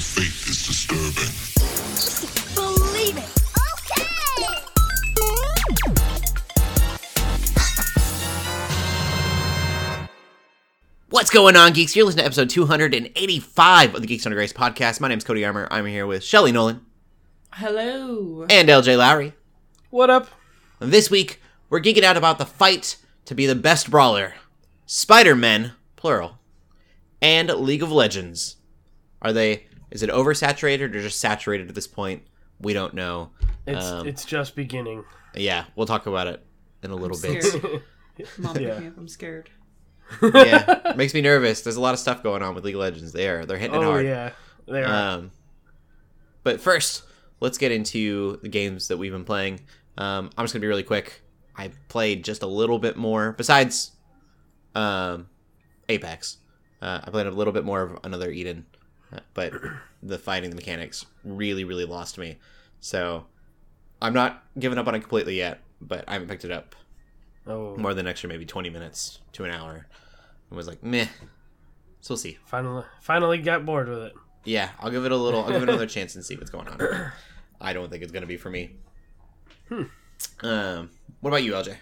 The faith is disturbing. Believe it. Okay. What's going on, geeks? You're listening to episode 285 of the Geeks Under Grace podcast. My name's Cody Armour. I'm here with Shelly Nolan Hello. and LJ Lowry. What up? This week, we're geeking out about the fight to be the best brawler Spider Men, plural, and League of Legends. Are they, is it oversaturated or just saturated at this point? We don't know. It's Um, it's just beginning. Yeah, we'll talk about it in a little bit. Mom, Yeah. I'm scared. yeah, it makes me nervous. There's a lot of stuff going on with League of Legends. They are, they're hitting it Oh hard. yeah, they are. Um, but first, let's get into the games that we've been playing. Um, I'm just gonna be really quick. I played just a little bit more, besides um, Apex. Uh, I played a little bit more of another Eden, but the fighting, the mechanics, really, really lost me. So I'm not giving up on it completely yet, but I haven't picked it up oh, more than extra maybe 20 minutes to an hour. And was like, meh. So we'll see. finally, finally got bored with it. Yeah, I'll give it a little. I'll give it another chance and see what's going on. I don't think it's gonna be for me. Hmm. Um, what about you, LJ?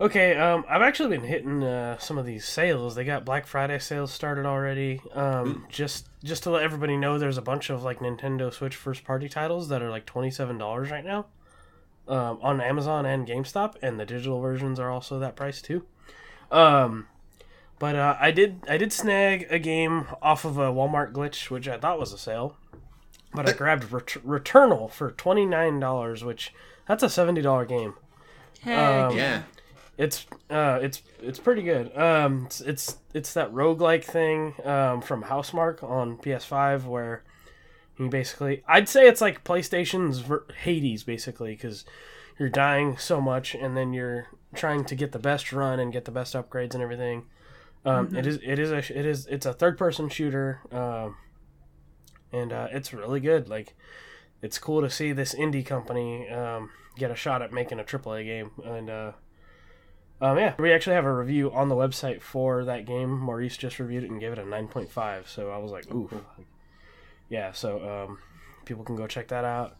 Okay, um, I've actually been hitting uh, some of these sales. They got Black Friday sales started already. Um, just just to let everybody know, there's a bunch of like Nintendo Switch first party titles that are like twenty seven dollars right now, um, on Amazon and GameStop, and the digital versions are also that price too. Um, but uh, I did I did snag a game off of a Walmart glitch, which I thought was a sale, but I grabbed Ret- Returnal for twenty nine dollars, which that's a seventy dollar game. Heck. Um, Yeah, It's uh it's it's pretty good. Um it's it's, it's that roguelike thing um from Housemarque on PS5 where you basically I'd say it's like PlayStation's ver- Hades basically cuz you're dying so much and then you're trying to get the best run and get the best upgrades and everything. Um it is it is a it is it's a third person shooter um and uh it's really good. Like it's cool to see this indie company um get a shot at making a AAA game and uh um, yeah, we actually have a review on the website for that game. Maurice just reviewed it and gave it a 9.5. So I was like, ooh. Yeah, so um, people can go check that out.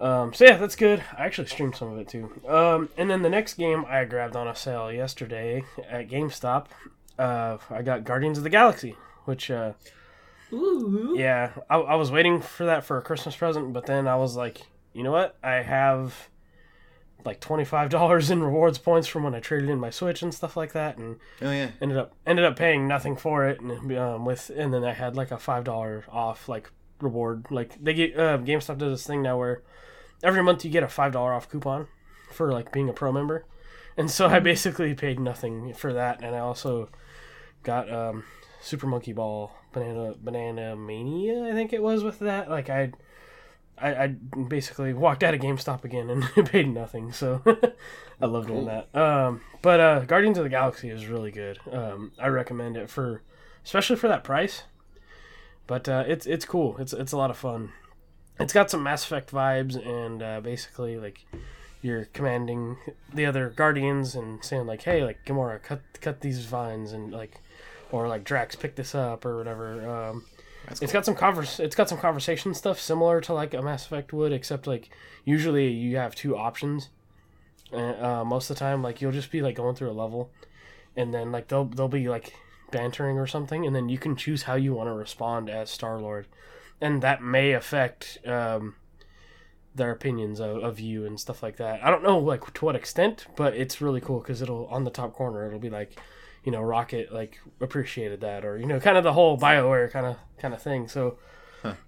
Um, so yeah, that's good. I actually streamed some of it too. Um, and then the next game I grabbed on a sale yesterday at GameStop. Uh, I got Guardians of the Galaxy, which uh, Ooh. yeah, I, I was waiting for that for a Christmas present, but then I was like, you know what? I have like twenty five dollars in rewards points from when I traded in my Switch and stuff like that, and oh yeah. ended up ended up paying nothing for it, and um, with and then I had like a five dollar off like reward. Like they get uh, GameStop does this thing now where every month you get a five dollar off coupon for like being a pro member, and so I basically paid nothing for that, and I also got um, Super Monkey Ball Banana Banana Mania, I think it was with that. Like I. I, I basically walked out of GameStop again and paid nothing, so I love doing that. Um, but uh, Guardians of the Galaxy is really good. Um, I recommend it for, especially for that price. But uh, it's it's cool. It's it's a lot of fun. It's got some Mass Effect vibes, and uh, basically like you're commanding the other Guardians and saying like, "Hey, like Gamora, cut cut these vines," and like, or like Drax, pick this up or whatever. Um, it's got some converse. It's got some conversation stuff similar to like a Mass Effect would, except like usually you have two options. Uh, most of the time, like you'll just be like going through a level, and then like they'll they'll be like bantering or something, and then you can choose how you want to respond as Star Lord, and that may affect um, their opinions of, of you and stuff like that. I don't know like to what extent, but it's really cool because it'll on the top corner it'll be like you know rocket like appreciated that or you know kind of the whole bioware kind of kind of thing. So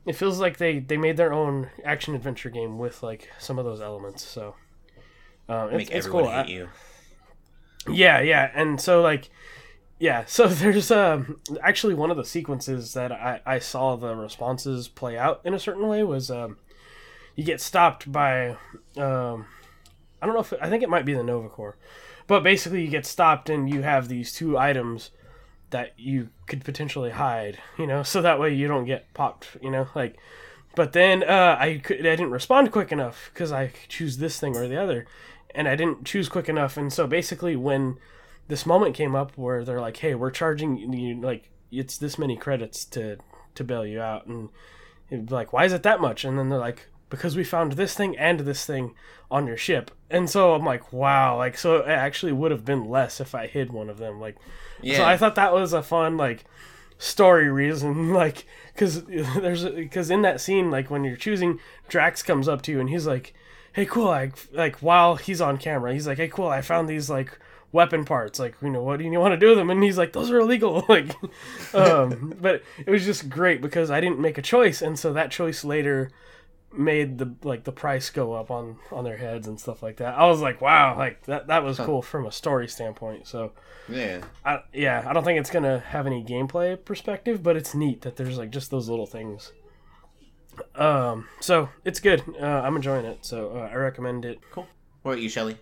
it feels like they they made their own action adventure game with like some of those elements so um, it's, Make it's cool. hate I- you. yeah yeah and so like yeah so there's um actually one of the sequences that i i saw the responses play out in a certain way was um you get stopped by um i don't know if i think it might be the Nova Corps but basically you get stopped and you have these two items that you could potentially hide you know so that way you don't get popped you know like but then uh, I could, I didn't respond quick enough because I choose this thing or the other, and I didn't choose quick enough. And so basically, when this moment came up where they're like, "Hey, we're charging you like it's this many credits to to bail you out, and like, why is it that much? And then they're like, because we found this thing and this thing on your ship, and so I'm like, wow, like so it actually would have been less if I hid one of them, like. Yeah. So I thought that was a fun like story reason, like because there's because in that scene, like when you're choosing, Drax comes up to you and he's like, "Hey, cool!" Like like while he's on camera, he's like, "Hey, cool! I found these like weapon parts. Like, you know, what do you want to do with them?" And he's like, "Those are illegal." like, um, but it was just great because I didn't make a choice, and so that choice later made the like the price go up on on their heads and stuff like that. I was like, wow, like that that was cool from a story standpoint. So. yeah. I, yeah, I don't think it's gonna have any gameplay perspective, but it's neat that there's like just those little things. Um, so it's good. Uh, I'm enjoying it, so uh, I recommend it. Cool. What about you, Shelly?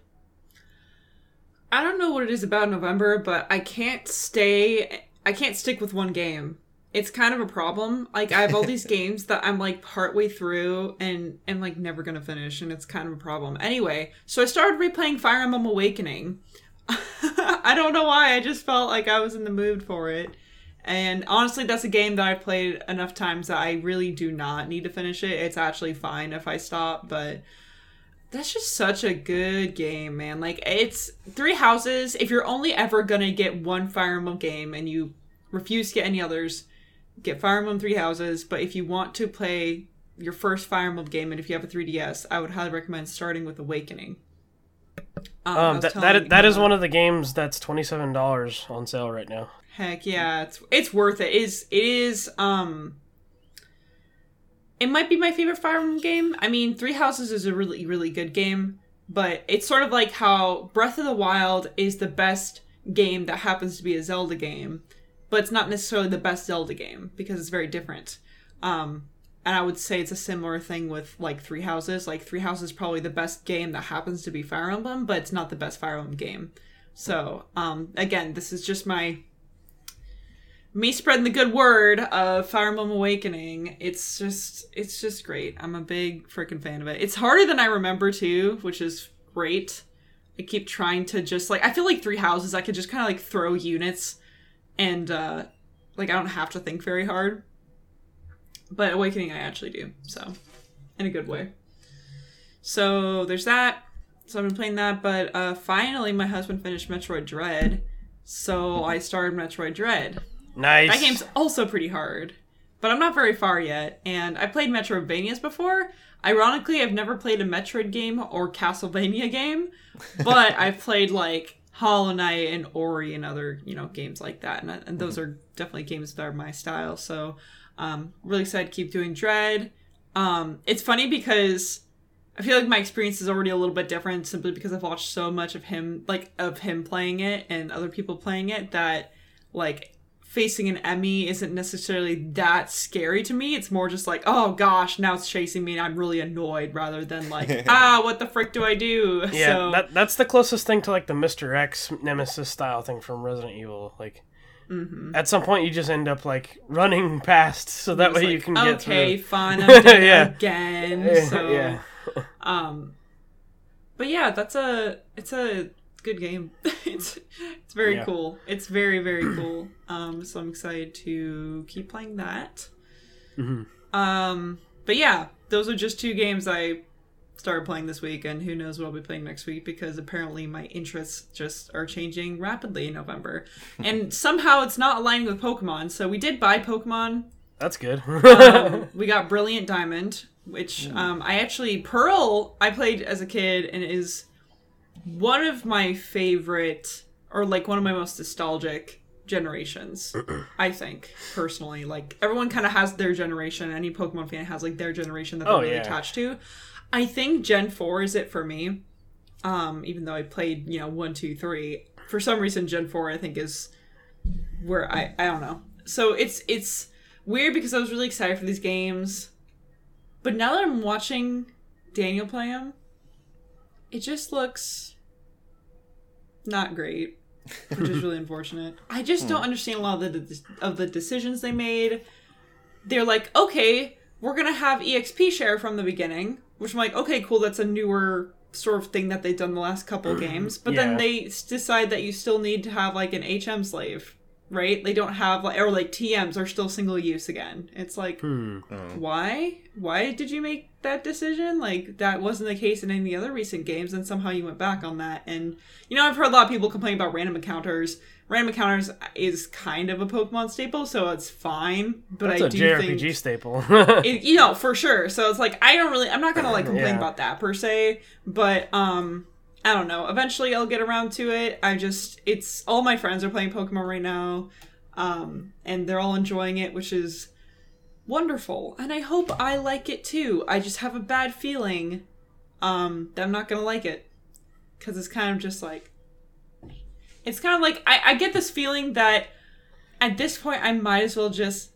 I don't know what it is about November, but I can't stay. I can't stick with one game. It's kind of a problem. Like I have all these games that I'm like partway through and and like never gonna finish, and it's kind of a problem. Anyway, so I started replaying Fire Emblem Awakening. I don't know why. I just felt like I was in the mood for it. And honestly, that's a game that I've played enough times that I really do not need to finish it. It's actually fine if I stop, but that's just such a good game, man. Like it's three houses. If you're only ever gonna get one Fire Emblem game and you refuse to get any others, get Fire Emblem Three Houses. But if you want to play your first Fire Emblem game, and if you have a 3DS, I would highly recommend starting with Awakening. Um, Um, that that, that is one of the games that's twenty seven dollars on sale right now. Heck yeah, it's it's worth it. It is it is um it might be my favorite Fire Emblem game. I mean, Three Houses is a really really good game, but it's sort of like how Breath of the Wild is the best game that happens to be a Zelda game, but it's not necessarily the best Zelda game because it's very different. Um and I would say it's a similar thing with like Three Houses. Like Three Houses is probably the best game that happens to be Fire Emblem, but it's not the best Fire Emblem game. So, um again, this is just my me spreading the good word of Fire Emblem Awakening. It's just it's just great. I'm a big freaking fan of it. It's harder than I remember too, which is great. I keep trying to just like I feel like three houses I could just kind of like throw units and uh like I don't have to think very hard. But Awakening I actually do. So in a good way. So there's that. So I've been playing that, but uh finally my husband finished Metroid Dread. So I started Metroid Dread. Nice. That game's also pretty hard, but I'm not very far yet. And I played Metroidvanias before. Ironically, I've never played a Metroid game or Castlevania game, but I've played like Hollow Knight and Ori and other you know games like that, and, and those are definitely games that are my style. So, um, really excited to keep doing Dread. Um, it's funny because I feel like my experience is already a little bit different simply because I've watched so much of him, like of him playing it and other people playing it that like facing an EMMI isn't necessarily that scary to me. It's more just like, oh gosh, now it's chasing me and I'm really annoyed rather than like, ah, what the frick do I do? Yeah, so, that that's the closest thing to like the Mr. X Nemesis style thing from Resident Evil. Like, Mm-hmm. at some point you just end up like running past, so that it's way you like, can get okay, through. fine, I'm dead Yeah. again. So, yeah. um, but yeah, that's a it's a good game. it's it's very Yeah. cool. It's very very cool. Um, so I'm excited to keep playing that. Mhm. Um, but yeah, those are just two games I started playing this week, and who knows what I'll be playing next week because apparently my interests just are changing rapidly in November, and somehow it's not aligning with Pokemon. So we did buy Pokemon That's good. um, we got Brilliant Diamond, which um, I actually Pearl I played as a kid and is one of my favorite or like one of my most nostalgic generations. I think personally, like everyone kind of has their generation. Any Pokemon fan has like their generation that they're Oh, really yeah. attached to. I think Gen Four is it for me. Um, even though I played, you know, one, two, three. For some reason, Gen Four I think is where I I don't know. So it's it's weird because I was really excited for these games, but now that I'm watching Daniel play them, it just looks not great, which is really unfortunate. I just hmm. don't understand a lot of the of the decisions they made. They're like, okay, we're gonna have exp share from the beginning, which I'm like, okay, cool, that's a newer sort of thing that they've done the last couple games. But Yeah. then they decide that you still need to have like an HM slave right? They don't have like or like TMs are still single use again. It's like Hmm. why? Why did you make that decision? Like that wasn't the case in any of the other recent games, and somehow you went back on that. And you know, I've heard a lot of people complain about random encounters. Random encounters is kind of a Pokemon staple, so it's fine. But That's I a do JRPG think staple. it, you know for sure so it's like i don't really i'm not gonna like complain Yeah. about that per se but um i don't know. Eventually i'll get around to it. I just it's all my friends are playing pokemon right now um and they're all enjoying it which is wonderful. And i hope i like it too. I just have a bad feeling um that i'm not gonna like it. Because it's kind of just like it's kind of like I, I get this feeling that at this point i might as well just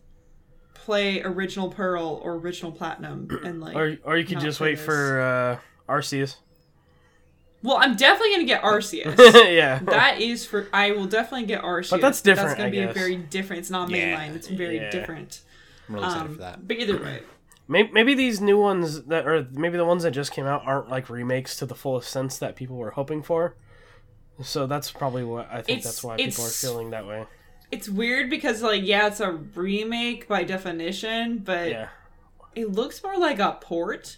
play original pearl or original platinum and like or or you could just wait this. for uh, Arceus. Well i'm definitely gonna get arceus yeah. that is for i will definitely get arceus But that's different, that's gonna I be a guess. very different it's not Yeah. mainline it's very Yeah. different I'm really excited um, for that. but either way Maybe, maybe these new ones that, or maybe the ones that just came out aren't like remakes to the fullest sense that people were hoping for. So that's probably what I think. It's- that's why people are feeling that way. it's weird because like yeah it's a remake by definition but Yeah. it looks more like a port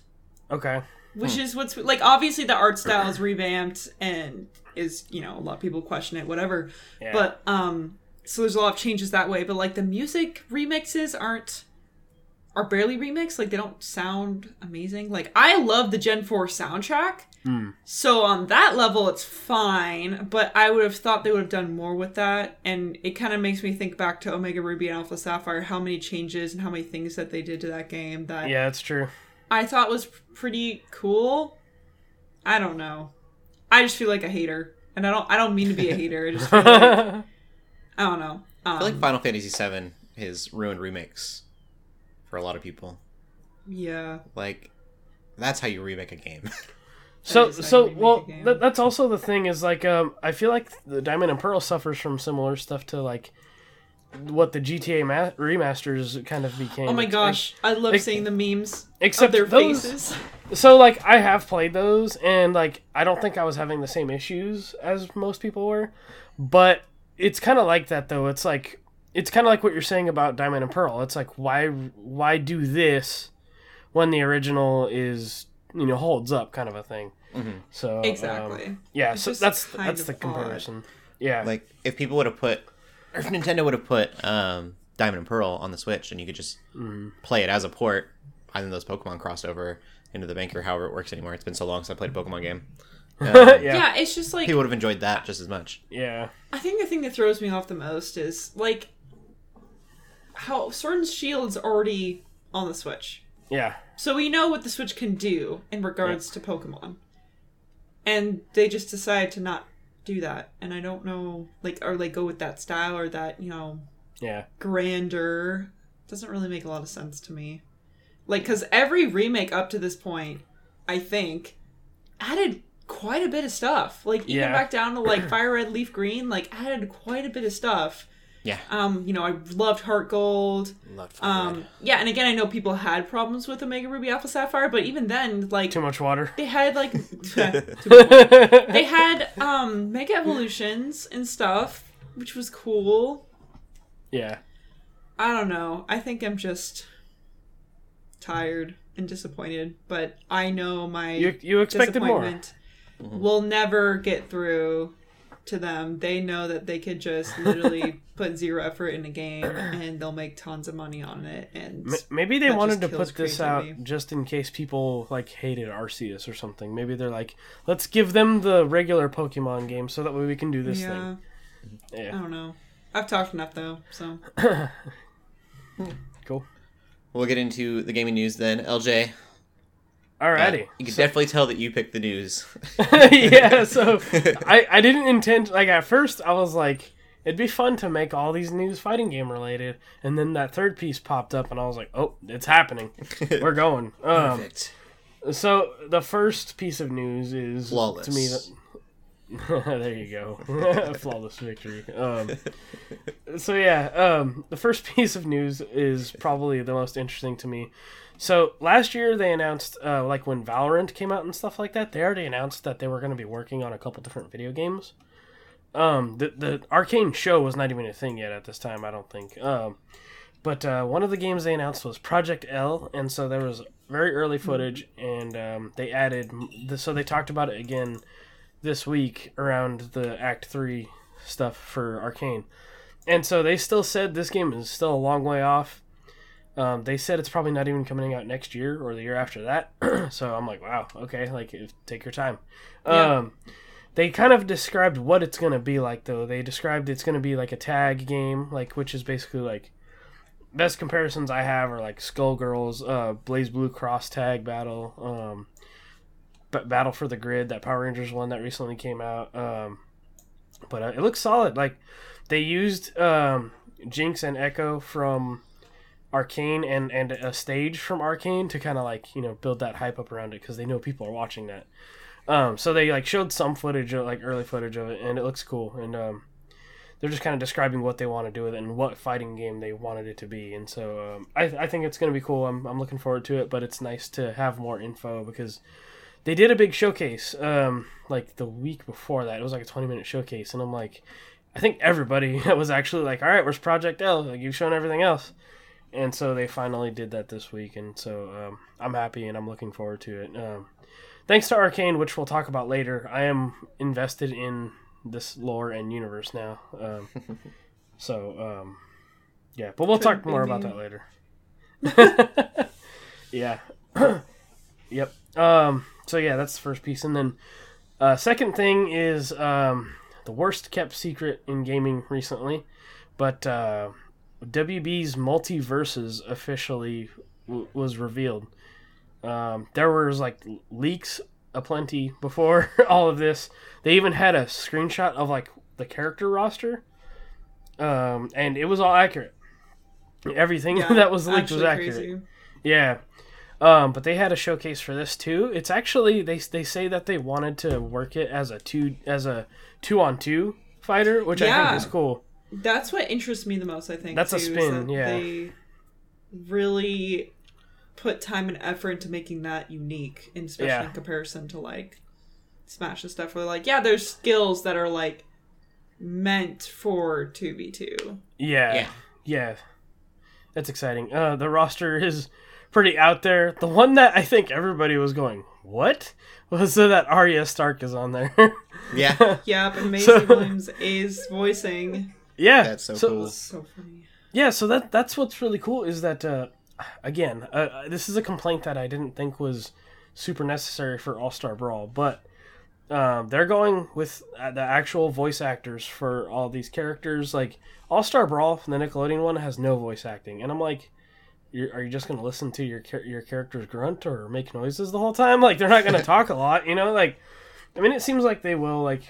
Okay. Which is what's like obviously the art style is revamped and is you know a lot of people question it whatever. Yeah. but um so there's a lot of changes that way. But like the music remixes aren't are barely remixed. Like they don't sound amazing. Like i love the gen 4 soundtrack. So on that level it's fine. But i would have thought they would have done more with that. And it kind of makes me think back to omega ruby and alpha sapphire how many changes and how many things that they did to that game that yeah, that's true. I thought was pretty cool. I don't know. I just feel like a hater, and I don't. I don't mean to be a hater. I just feel like, I don't know. Um, I feel like Final Fantasy VII has ruined remakes for a lot of people. yeah, Like, that's how you remake a game. So so well a game. that, that's also the thing is like um I feel like the Diamond and Pearl suffers from similar stuff to like what the GTA ma- remasters kind of became. Oh my It's- gosh, I love ex- seeing the memes except of their those- faces. So like I have played those and like I don't think I was having the same issues as most people were, but it's kind of like that though. It's like it's kind of like what you're saying about Diamond and Pearl. It's like why why do this when the original is you know holds up kind of a thing. So um, Exactly. yeah, It's so that's that's of the odd. comparison. Yeah, like, if people would have put, or if Nintendo would have put um, Diamond and Pearl on the Switch and you could just play it as a port, I think those Pokemon crossed over into the bank or however it works anymore. It's been so long since I played a Pokemon game. Um, yeah, Yeah. yeah, it's just like People would have enjoyed that just as much. Yeah, I think the thing that throws me off the most is like how Sword and Shield's already on the Switch. yeah. So we know what the Switch can do in regards to Pokemon. And they just decide to not do that. And I don't know like or like go with that style or that, you know, yeah. grandeur. Doesn't really make a lot of sense to me. Like cuz every remake up to this point, I think added quite a bit of stuff. Like even Yeah. back down to like Fire Red Leaf Green, like added quite a bit of stuff. Yeah. Um, you know, I loved Heart Gold. Loved Fire Um, Red. yeah, and again, I know people had problems with Omega Ruby Alpha Sapphire, but even then, like Too much water. they had like they had um Mega Evolutions and stuff, which was cool. Yeah. I don't know. I think I'm just tired and disappointed, but I know my You you expected more. disappointment will never get through to them. They know that they could just literally put zero effort in a game and they'll make tons of money on it. And M- Maybe they wanted to put this out just in case people like hated Arceus or something. Maybe they're like, let's give them the regular Pokemon game so that way we can do this yeah, thing. I don't know. I've talked enough though, so cool. We'll get into the gaming news then. LJ, uh, Alrighty. you can definitely tell that you picked the news. yeah, so I I didn't intend like at first I was like it'd be fun to make all these news fighting game related, and then that third piece popped up and I was like, oh, it's happening. We're going. Um, Perfect. So the first piece of news is Flawless. to me that there you go, flawless victory. Um, so yeah, um, the first piece of news is probably the most interesting to me. So last year they announced, uh, like when Valorant came out and stuff like that, they already announced that they were going to be working on a couple different video games. um, the the arcane show was not even a thing yet at this time. I don't think. Um, but uh, one of the games they announced was Project L, and so there was very early footage, and um, they added. The, so they talked about it again this week around the Act Three stuff for Arcane, and so they still said this game is still a long way off. Um, they said it's probably not even coming out next year or the year after that. so I'm like, wow, okay, like if, take your time. Yeah. Um, they kind of described what it's gonna be like though. They described it's gonna be like a tag game, like which is basically like best comparisons I have are like Skullgirls, uh, BlazBlue Cross Tag Battle, um, Battle for the Grid, that Power Rangers one that recently came out. Um, but uh, it looks solid. Like they used um, Jinx and Ekko from Arcane and and a stage from Arcane to kind of like you know build that hype up around it because they know people are watching that. Um, so they like showed some footage, of, like early footage of it, and it looks cool. And um, they're just kind of describing what they want to do with it and what fighting game they wanted it to be. And so um, I, I think it's going to be cool. I'm, I'm looking forward to it, but it's nice to have more info because they did a big showcase um, like the week before that. It was like a 20 minute showcase, and I'm like, I think everybody was actually like, all right, where's Project L? Like you've shown everything else. And so they finally did that this week, and so um, I'm happy and I'm looking forward to it. Um, thanks to Arcane, which we'll talk about later, I am invested in this lore and universe now. Um, so, um, yeah, but we'll talk more about that later. yeah. yep. Um, so yeah, that's the first piece, and then uh, second thing is um, the worst kept secret in gaming recently, but uh, WB's MultiVersus officially w- was revealed. Um, there was like leaks aplenty before all of this. They even had a screenshot of like the character roster, um, and it was all accurate. Everything Yeah, that was leaked was accurate. crazy. Yeah. Um, but they had a showcase for this too. It's actually they they say that they wanted to work it as a two as a two on two fighter, which I think is cool. That's what interests me the most. I think That's a too, is spin, that yeah. They really put time and effort into making that unique, and especially Yeah. in comparison to like Smash and stuff. Where like, yeah, there's skills that are like meant for two v two. Yeah. Yeah. Yeah. That's exciting. Uh, the roster is pretty out there. The one that I think everybody was going, "What?" was uh, that Arya Stark is on there. Yeah. Yeah, but Maisie So- Williams is voicing. Yeah, That's so cool. So funny. Yeah, so that that's what's really cool is that uh, again, uh, this is a complaint that I didn't think was super necessary for All Star Brawl, but um, they're going with uh, the actual voice actors for all these characters. Like All Star Brawl, and the Nickelodeon one, has no voice acting, and I'm like. You're, are you just gonna listen to your your characters grunt or make noises the whole time? Like they're not gonna talk a lot, you know. Like, I mean, it seems like they will, like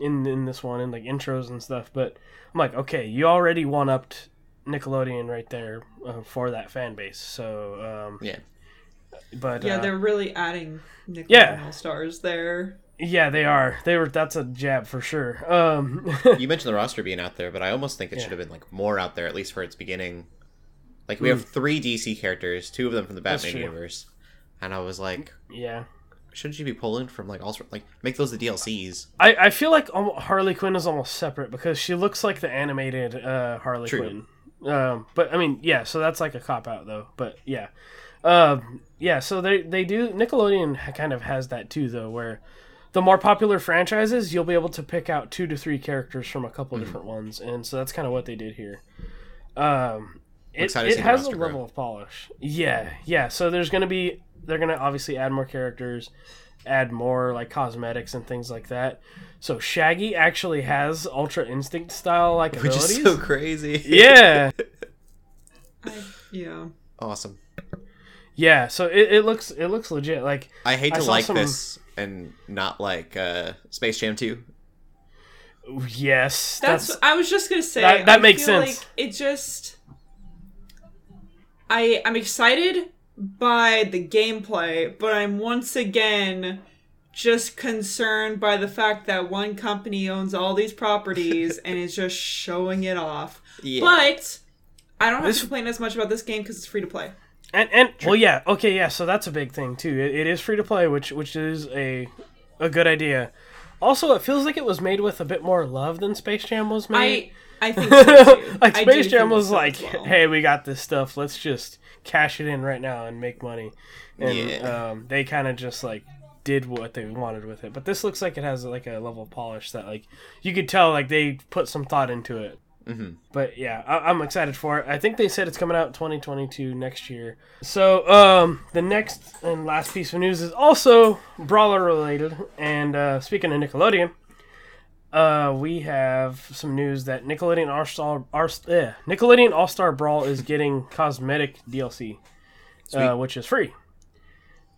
in in this one, in like intros and stuff. But I'm like, okay, you already one upped Nickelodeon right there uh, for that fan base. So, um, Yeah. but Yeah, uh, they're really adding Nickelodeon Yeah. All Stars there. yeah, they are. They were. That's a jab for sure. Um, You mentioned the roster being out there, but I almost think it Yeah. should have been like more out there, at least for its beginning. Like we have three DC characters, two of them from the. Batman universe, and I was like, yeah, shouldn't you be pulling from like all sort like make those the DLCs? I, I feel like Harley Quinn is almost separate because she looks like the animated uh, Harley True. Quinn. Um, but I mean, yeah, so that's like a cop out though. But yeah, um, yeah. So they they do Nickelodeon kind of has that too though, where the more popular franchises you'll be able to pick out two to three characters from a couple different ones, and so that's kind of what they did here. Um, it, it has a grow. level of polish. Yeah, yeah. So there's gonna be they're gonna obviously add more characters, add more like cosmetics and things like that. So Shaggy actually has Ultra Instinct style like Which abilities. is so crazy. yeah, I, yeah. awesome. yeah. So it, it looks it looks legit. Like I hate to saw like some- this and not like uh, Space Jam 2. yes, That's, that's, I was just gonna say That- that makes sense. Like it just I I'm excited by the gameplay, but I'm once again just concerned by the fact that one company owns all these properties and is just showing it off. Yeah. But I don't have This- to complain as much about this game because it's free to play. and and well yeah okay yeah. So that's a big thing too. It, it is free to play, which which is a a good idea. Also, it feels like it was made with a bit more love than Space Jam was made. I I think so too. like I Space Jam was like, well. "Hey, we got this stuff. Let's just cash it in right now and make money." And Yeah. um, they kind of just like did what they wanted with it. But this looks like it has like a level of polish that like you could tell like they put some thought into it. Mhm. But yeah, I- I'm excited for it. I think they said it's coming out 2022 next year. So um, the next and last piece of news is also brawler related. And uh, speaking of Nickelodeon, uh, we have some news that Nickelodeon All Star eh, Nickelodeon All Star Brawl is getting cosmetic DLC, uh, which is free.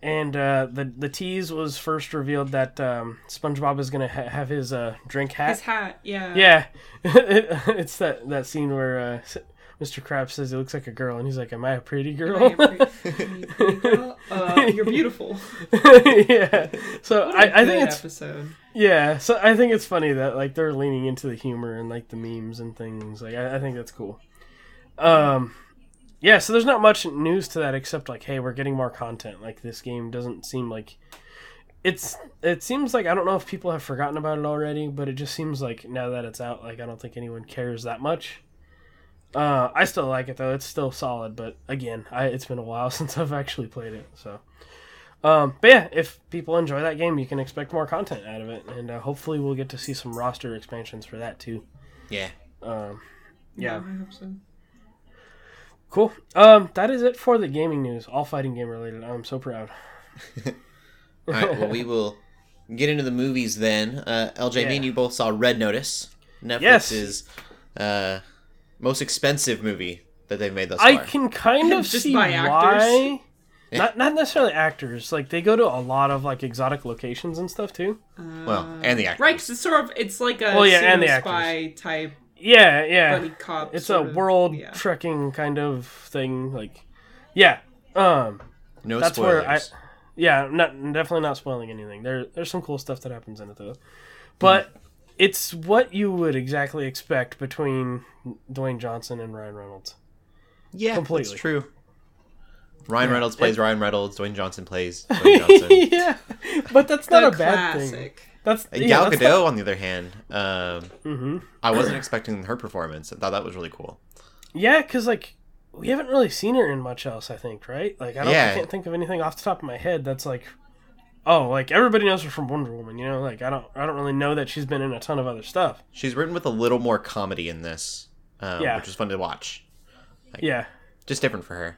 And uh, the the tease was first revealed that um, SpongeBob is gonna ha- have his uh, drink hat. His hat, yeah. Yeah, it's that that scene where uh, Mr. Krabs says he looks like a girl, and he's like, "Am I a pretty girl?" Am pretty- pretty girl? Uh, you're beautiful. yeah. So I, I think it's episode. yeah. So I think it's funny that like they're leaning into the humor and like the memes and things. Like I, I think that's cool. Um, yeah. So there's not much news to that except like, hey, we're getting more content. Like this game doesn't seem like it's. It seems like I don't know if people have forgotten about it already, but it just seems like now that it's out, like I don't think anyone cares that much. Uh, I still like it though. It's still solid, but again, I, it's been a while since I've actually played it. So, um, but yeah, if people enjoy that game, you can expect more content out of it, and uh, hopefully we'll get to see some roster expansions for that too. Yeah. Um, yeah, I hope so. cool. Um, that is it for the gaming news. All fighting game related. I'm so proud. All right. Well, we will get into the movies then. Uh, LJ, me and you both saw Red Notice. Yes. Netflix's uh, most expensive movie that they've made thus I far. can kind of see by actors? why. Yeah. Not not necessarily actors. Like they go to a lot of like exotic locations and stuff too. Well, and the actors. Right, 'cause it's sort of it's like a Well, yeah, and the pseudo actors. spy type Yeah, yeah. cop. it's a of- world yeah. trekking kind of thing. Like, yeah. Um, No that's spoilers. where I. Yeah, not definitely not spoiling anything. There, there's some cool stuff that happens in it though, but it's what you would exactly expect between Dwayne Johnson and Ryan Reynolds. yeah, completely. That's true. Ryan Yeah. Reynolds plays Ryan Reynolds. Dwayne Johnson plays Dwayne Johnson. yeah, but that's not a bad thing. That's yeah, Gal that's Gadot, on the other hand, um, hmm I wasn't expecting her performance. I thought that was really cool. Yeah, because like we haven't really seen her in much else. I think, right? Like I don't, Yeah. I can't think of anything off the top of my head that's like, oh, like everybody knows her from Wonder Woman. You know, like I don't, I don't really know that she's been in a ton of other stuff. She's written with a little more comedy in this, um, Yeah. which was fun to watch. Yeah, Just different for her.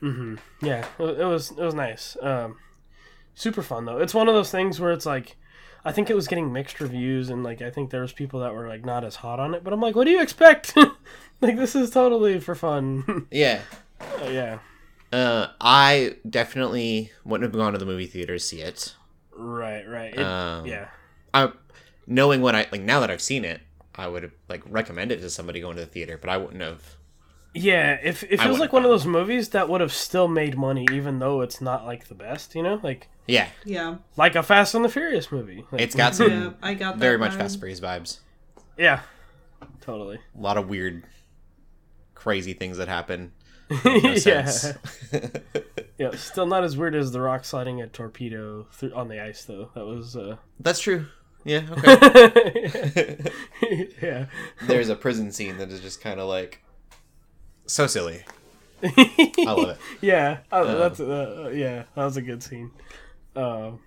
Hmm. yeah, it, it was, it was nice. Um, super fun though. It's one of those things where it's like. I think it was getting mixed reviews, and like I think there was people that were like not as hot on it. But I'm like, what do you expect? like this is totally for fun. Yeah. yeah, Uh, I definitely wouldn't have gone to the movie theater to see it. right, right. It- Um, yeah, I, knowing what I like now that I've seen it, I would have like recommend it to somebody going to the theater, but I wouldn't have. Yeah, if it feels like one of have. those movies that would have still made money, even though it's not like the best, you know, like Yeah, Yeah, like a Fast and the Furious movie. Like, it's got some yeah, I got that very much vibe. Fast and Furious vibes. yeah, totally. A lot of weird, crazy things that happen. No yeah, yeah. Still not as weird as the Rock sliding a torpedo through on the ice, though. That was, uh, That's true. Yeah. Okay. yeah, There's a prison scene that is just kind of like so silly. I love it. yeah. Oh, that's uh, yeah. That was a good scene. Um,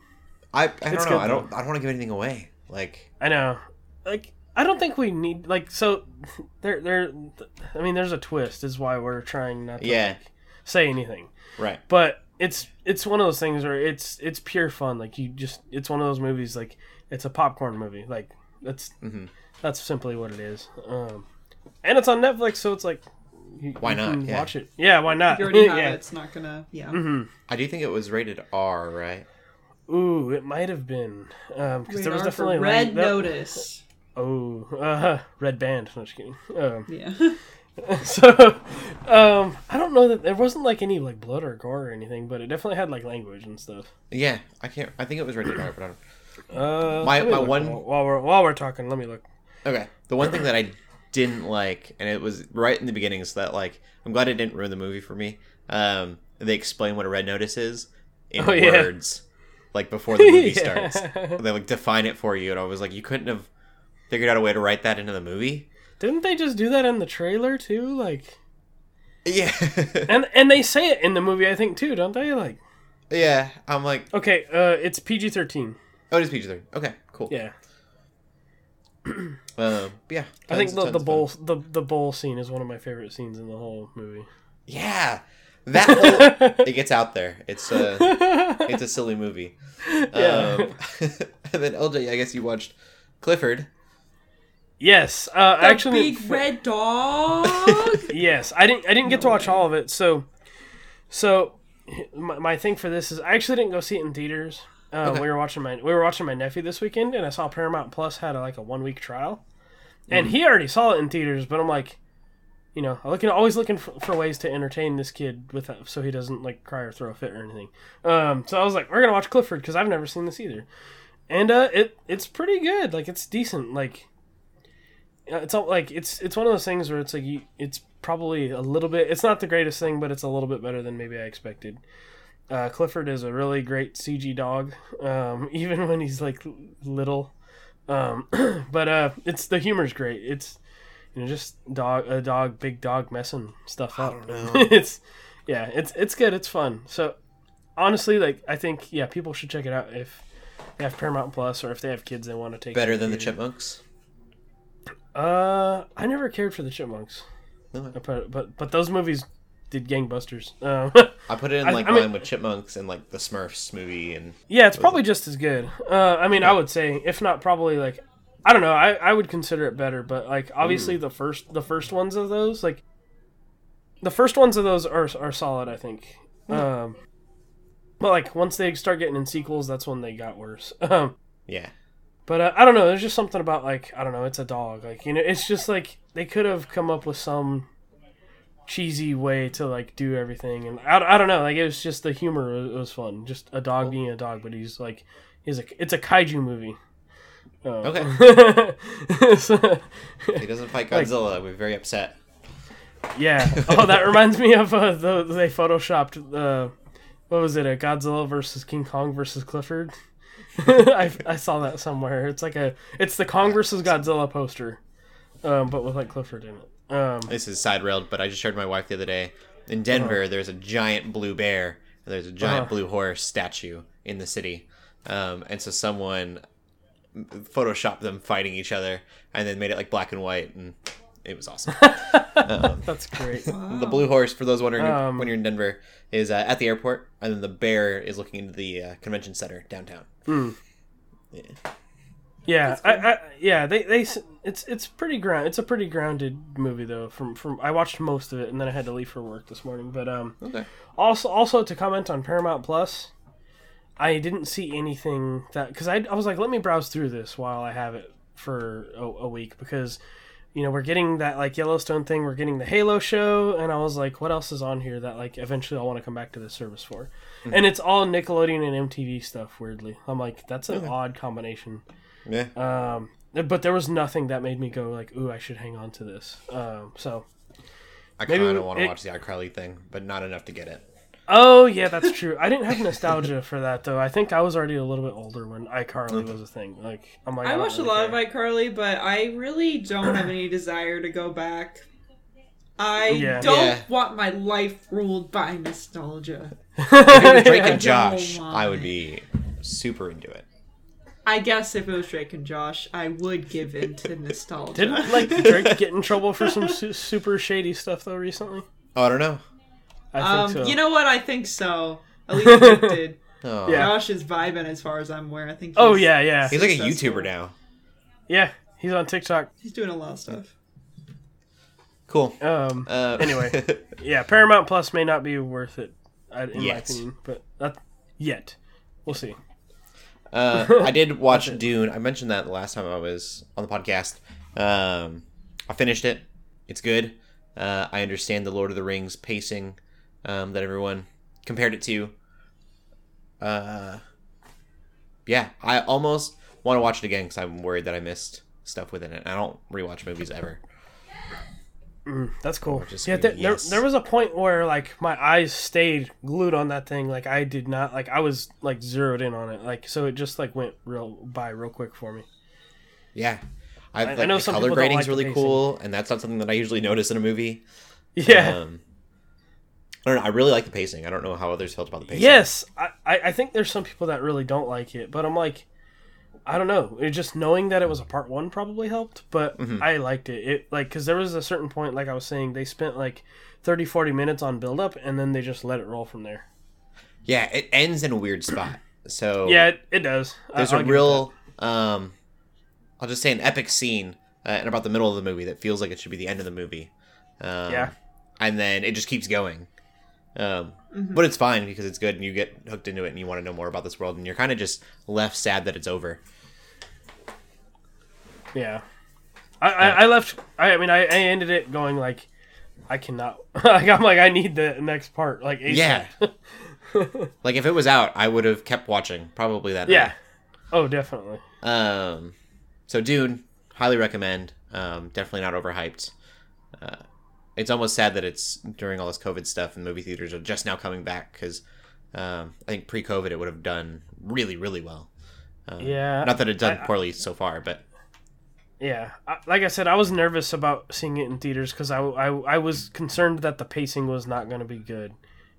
I, I don't know. good, I don't. I don't want to give anything away. Like I know. Like I don't think we need like so there there I mean there's a twist is why we're trying not to Yeah. like, say anything. right. But it's it's one of those things where it's it's pure fun. Like you just it's one of those movies like it's a popcorn movie. Like that's mm-hmm. that's simply what it is. Um and it's on Netflix so it's like you, Why you not? can Yeah. watch it. Yeah, why not? You already have yeah. it. It's not gonna. Yeah. Mm-hmm. I do think it was rated R, right? Ooh, it might have been um because there was Radar for definitely red like, that- notice. Oh, uh, red band. No, just kidding. Um, Yeah. so um i don't know that there wasn't like any like blood or gore or anything but it definitely had like language and stuff Yeah, I can't. I think it was rated R, but I don't. uh My- my one- while, while we're while we're talking let me look Okay. The one thing that I didn't like, and it was right in the beginning, is that like I'm glad it didn't ruin the movie for me. Um, they explain what a red notice is in Oh, yeah. words, like before the movie Yeah. starts. They like define it for you, and I was like, you couldn't have figured out a way to write that into the movie. Didn't they just do that in the trailer too? Like, Yeah, and and they say it in the movie, I think too, don't they? Like, yeah. I'm like, okay, uh, it's PG thirteen. oh, it is PG thirteen. Okay, cool. Yeah, Um, yeah. I think the, the bowl fun. the the bowl scene is one of my favorite scenes in the whole movie. Yeah, that whole, it gets out there. It's a it's a silly movie. Yeah. Um, and then LJ, I guess you watched Clifford. Yes, uh, The actually, big red dog. yes, I didn't I didn't get to watch all of it. So, so my, my thing for this is I actually didn't go see it in theaters. Uh, Okay. We were watching my we were watching my nephew this weekend, and I saw Paramount Plus had a, like a one week trial, and he already saw it in theaters. But I'm like, you know, I'm looking always looking for, for ways to entertain this kid with so he doesn't like cry or throw a fit or anything. Um, so I was like, we're gonna watch Clifford because I've never seen this either, and uh, it it's pretty good. Like it's decent. Like it's all like it's it's one of those things where it's like you, it's probably a little bit. It's not the greatest thing, but it's a little bit better than maybe I expected. Uh, Clifford is a really great CG dog, um, even when he's like little. Um, but uh, it's the humor's great. It's you know just dog a dog, big dog messing stuff up. it's yeah, it's it's good. It's fun. So honestly, like I think yeah, people should check it out if they have Paramount Plus or if they have kids they want to take. Better than the. Chipmunks. Uh, I never cared for the Chipmunks, Okay. but but but those movies did gangbusters. Um, I put it in like I mean- line with Chipmunks and like the Smurfs movie and yeah, it's probably just as good. Uh, I mean, I would say if not probably like I don't know. I, I would consider it better, but like obviously the first the first ones of those like the first ones of those are are solid. I think. Um, but like once they start getting in sequels, that's when they got worse. Um, yeah. But uh, I don't know. There's just something about like I don't know. It's a dog. Like you know, it's just like they could have come up with some cheesy way to like do everything, and I, I don't know. Like it was just the humor was, was fun. Just a dog being a dog, but he's like he's a it's a kaiju movie. Uh, Okay. so- He doesn't fight Godzilla. I'd be very upset. yeah. Oh, that reminds me of uh, the they photoshopped uh, what was it? A Godzilla versus King Kong versus Clifford. I, I saw that somewhere. It's like a it's the Kong versus Godzilla poster, um, but with like Clifford in it. Um, This is side railed, but I just showed my wife the other day. In Uh-huh. Denver, there's a giant blue bear. There's a giant Uh-huh. blue horse statue in the city, um, and so someone photoshopped them fighting each other, and then made it like black and white, and it was awesome. that's great. The blue horse, for those wondering Um, when you're in Denver, is uh, at the airport, and then the bear is looking into the uh, convention center downtown. Yeah, I, I, yeah, they, they, it's, it's pretty ground. It's a pretty grounded movie though. From, from, I watched most of it, and then I had to leave for work this morning. But um, Okay. also, also to comment on Paramount Plus, I didn't see anything that because I, I was like, let me browse through this while I have it for a, a week because, you know, we're getting that like Yellowstone thing, we're getting the Halo show, and I was like, what else is on here that like eventually I'll want to come back to this service for? And it's all Nickelodeon and MTV stuff. Weirdly, I'm like, that's an odd combination. Yeah. Um, but there was nothing that made me go like, "Ooh, I should hang on to this." Um, so, I kind of want to watch the iCarly thing, but not enough to get it. Oh yeah, that's true. I didn't have nostalgia for that though. I think I was already a little bit older when iCarly mm. was a thing. Like, I'm like, I don't watched a lot care. of iCarly, but I really don't have any desire to go back. I Yeah. don't Yeah. want my life ruled by nostalgia. If it was Drake I and Josh, don't I would be super into it. I guess if it was Drake and Josh, I would give in to nostalgia. Didn't like Drake get in trouble for some su- super shady stuff though recently? Oh, I don't know. I think um, so. you know what? I think so. At least Drake did. Oh, Yeah. Josh is vibing as far as I'm aware. I think. oh yeah, yeah, He's like a Successful. YouTuber now. yeah. He's on TikTok. He's doing a lot of stuff. Cool. Um, Uh, Anyway. yeah, Paramount Plus may not be worth it, I- in my Yet. opinion, but that yet we'll see. uh, I did watch Dune. I mentioned that the last time I was on the podcast. Um, I finished it. It's good. Uh, I understand the Lord of the Rings pacing um, that everyone compared it to. Uh, yeah, I almost want to watch it again because I'm worried that I missed stuff within it. I don't rewatch movies ever. That's cool. Yeah, there, "Yes." there, there was a point where like my eyes stayed glued on that thing. Like I did not like I was like zeroed in on it. Like so it just like went real by real quick for me. Yeah. I, I like, know the some color grading's like really cool, and that's not something that I usually notice in a movie. Yeah. Um, I don't know. I really like the pacing. I don't know how others felt about the pacing. yes, I, I think there's some people that really don't like it, but I'm like, I don't know. It just knowing that it was a part one probably helped, but Mm-hmm. I liked it. It like because there was a certain point, like I was saying, they spent like 30, 40 minutes on build up, and then they just let it roll from there. Yeah, it ends in a weird spot. So Yeah, it, it does. There's I'll a real, um, I'll just say an epic scene uh, in about the middle of the movie that feels like it should be the end of the movie. Um, Yeah. And then it just keeps going. Um, But it's fine because it's good and you get hooked into it and you want to know more about this world and you're kind of just left sad that it's over. Yeah, I, I, I left. I, I mean, I, I ended it going like, I cannot. like I'm like I need the next part. Like ASAP. Yeah. like if it was out, I would have kept watching probably that. yeah. night. Oh, definitely. Um, so Dune, highly recommend. Um, definitely not overhyped. Uh, it's almost sad that it's during all this COVID stuff and movie theaters are just now coming back because um, I think pre-COVID it would have done really, really well. Um, Yeah. Not that it's done I- I- poorly so far, but Yeah, I, like I said, I was nervous about seeing it in theaters because I, I, I was concerned that the pacing was not going to be good,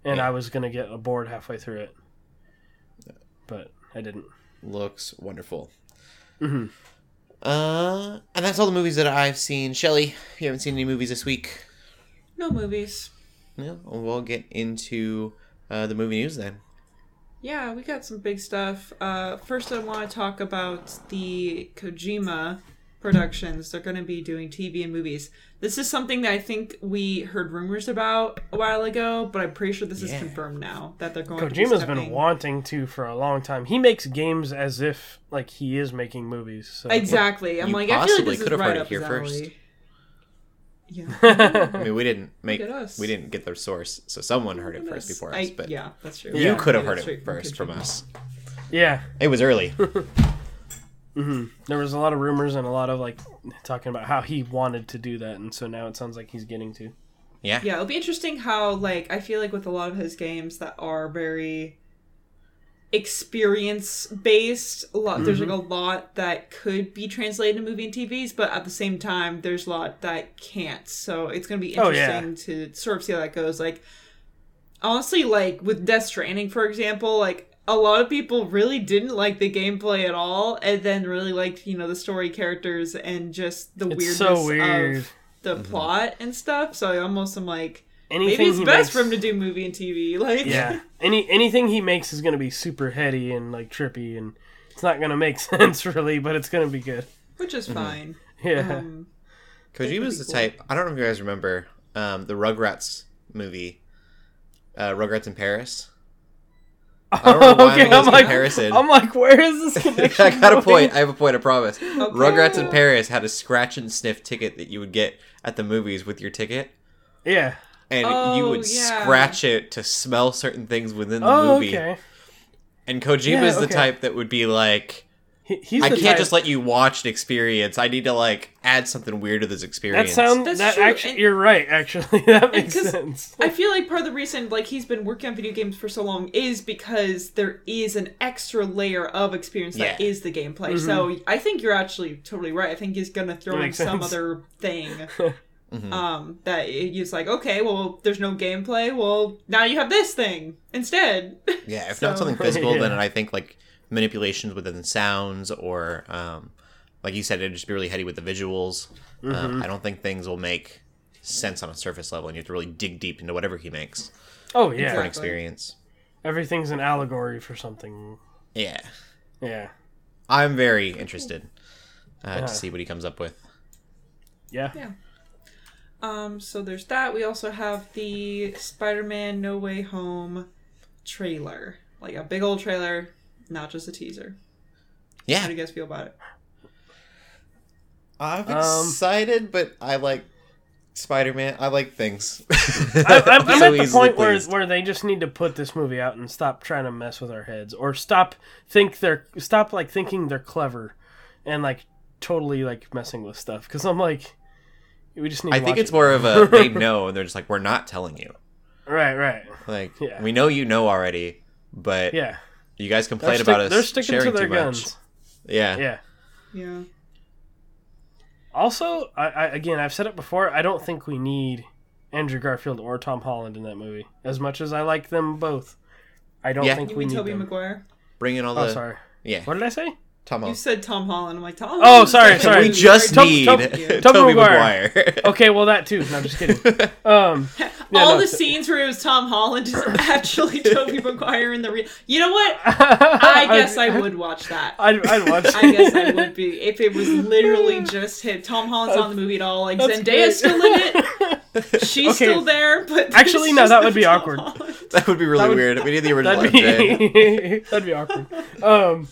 and Yeah. I was going to get bored halfway through it. But I didn't. looks wonderful. Mhm. Uh, and that's all the movies that I've seen. Shelly, you haven't seen any movies this week? No movies. No, we'll get into uh, the movie news then. Yeah, we got some big stuff. Uh, first, I want to talk about the Kojima productions. They're going to be doing TV and movies. This is something that I think we heard rumors about a while ago, but I'm pretty sure this is confirmed now that they're going. to be Kojima's been wanting to for a long time. He makes games as if like he is making movies. So. Exactly. I'm You like, I feel like possibly this is could have right heard it up here his first. Alley. Yeah. I mean, we didn't make us. we didn't get their source, so someone heard it first before us. I- But yeah, that's true. you Yeah. could have Get heard straight it first from us. yeah, It was early. Mm-hmm. there was a lot of rumors and a lot of like talking about how he wanted to do that, and so now it sounds like he's getting to. Yeah. Yeah, it'll be interesting how like I feel like with a lot of his games that are very experience based, a lot there's like mm-hmm. a lot that could be translated to movie and TVs, but at the same time there's a lot that can't. So it's gonna be Oh, yeah. interesting to sort of see how that goes. Like honestly, like with Death Stranding, for example, like a lot of people really didn't like the gameplay at all, and then really liked you know the story characters and just the It's weirdness so weird. of the mm-hmm. plot and stuff. So I almost am like, Anything maybe it's he best makes- for him to do movie and TV. Like, Yeah, any anything he makes is gonna be super heady and like trippy, and it's not gonna make sense really, but it's gonna be good. which is fine. Yeah. Um, Kojima's the pretty type. I don't know if you guys remember um, the Rugrats movie, uh, Rugrats in Paris. I don't know why I'm okay, I'm like, comparison. I'm like, where is this connection? I got a point. I have a point. I promise. Rugrats in Paris had a scratch and sniff ticket that you would get at the movies with your ticket, Yeah. And you Oh, would yeah. scratch it to smell certain things within the Oh, movie. okay. And Kojima Yeah, the okay. type that would be like, He, he's I can't type- just let you watch an experience. I need to like add something weird to this experience. That sounds. That's That true, actually, and- you're right. Actually, that makes sense. I feel like part of the reason like he's been working on video games for so long is because there is an extra layer of experience that Yeah. is the gameplay. So mm-hmm. I think you're actually totally right. I think he's gonna throw in makes some sense. other thing. Mm-hmm. Um, that he's like, okay, well, there's no gameplay. Well, now you have this thing instead. Yeah, if So- not something physical, then I think like manipulations within sounds or, um, like you said, it'd just be really heady with the visuals. Mm-hmm. Um, I don't think things will make sense on a surface level, and you have to really dig deep into whatever he makes Oh for yeah, an Exactly. experience. everything's an allegory for something. Yeah, Yeah. I'm very interested uh, Yeah. to see what he comes up with. Yeah. Yeah. Um, so there's that. We also have the Spider-Man No Way Home trailer, like a big old trailer, not just a teaser. Yeah. How do you guys feel about it? I'm Um, excited, but I like Spider-Man. I like things. I, I'm, I'm So at the point where pleased. where they just need to put this movie out and stop trying to mess with our heads, or stop think they're stop like thinking they're clever, and like totally like messing with stuff. Because I'm like, We just need. To I think watch it's it. more of a they know and they're just like we're not telling you. right, right. Like Yeah. we know you know already, but Yeah, you guys complain they're, about stick- us they're sticking sharing to their guns. much. Yeah. Yeah. Yeah. Also, I, I again, I've said it before. I don't think we need Andrew Garfield or Tom Holland in that movie. As much as I like them both, I don't Yeah. think You we mean need Tobey them. Maguire? Bring in all oh, the Oh, sorry. yeah. What did I say? Tom You said Tom Holland. I'm like Tom. Oh, sorry, sorry. We just Tom- need Tom- Tobey Tobey Maguire. Maguire. Okay, well that too. No, I'm just kidding. Um, yeah, All no, the t- scenes where it was Tom Holland is actually Tobey Maguire in the real. You know what? I guess I would watch that. I'd, I'd watch. I guess I would be if it was literally just him. Tom Holland's not in the movie at all. Like That's Zendaya's great. still in it. She's Okay. still there, but Actually, no, that would be Tom awkward. Holland. That would be really That would- weird. We need the original That'd be that'd be awkward. Um,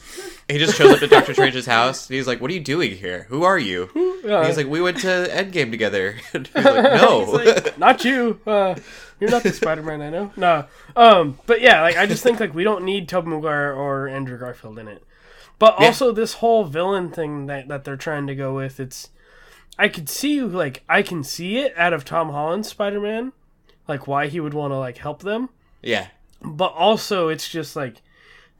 He just shows up to Doctor Strange's house. And he's like, "What are you doing here? Who are you?" uh, he's like, "We went to Endgame together." And he's like, "No." He's like- not you. Uh, you're not the Spider-Man I know. No. Um, but yeah, like I just think like we don't need Tobey Maguire or Andrew Garfield in it. But Yeah. also this whole villain thing that that they're trying to go with, it's I could see like I can see it out of Tom Holland's Spider-Man, like why he would want to like help them. yeah. But also it's just like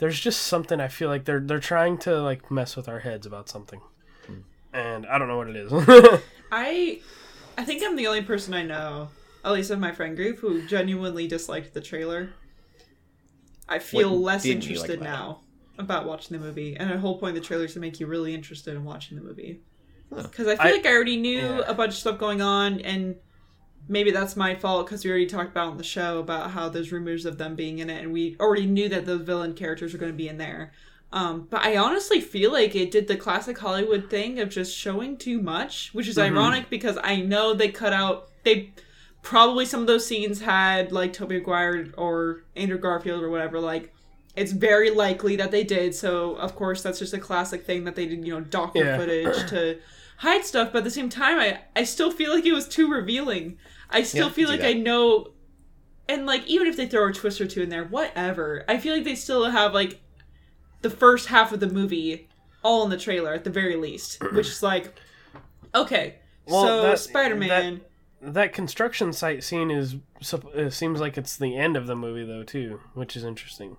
there's just something I feel like they're they're trying to like mess with our heads about something. And I don't know what it is. I, I think I'm the only person I know, at least in my friend group, who genuinely disliked the trailer. I feel What less didn't like interested about now about watching the movie, and the whole point of the trailer is to make you really interested in watching the movie. Because I feel I- like I already knew yeah. a bunch of stuff going on, and maybe that's my fault because we already talked about on the show about how there's rumors of them being in it, and we already knew that those villain characters were going to be in there. Um, but I honestly feel like it did the classic Hollywood thing of just showing too much, which is ironic because I know they cut out they probably some of those scenes had like Tobey Maguire or Andrew Garfield or whatever. Like it's very likely that they did. So of course that's just a classic thing that they did. You know, doctor Yeah. footage to hide stuff. But at the same time, I I still feel like it was too revealing. I still Yeah, feel like that. I know. And like even if they throw a twist or two in there, whatever. I feel like they still have like the first half of the movie all in the trailer at the very least, which is like, okay, Well, so that- Spider-Man. that construction site scene is it seems like it's the end of the movie though too, which is interesting.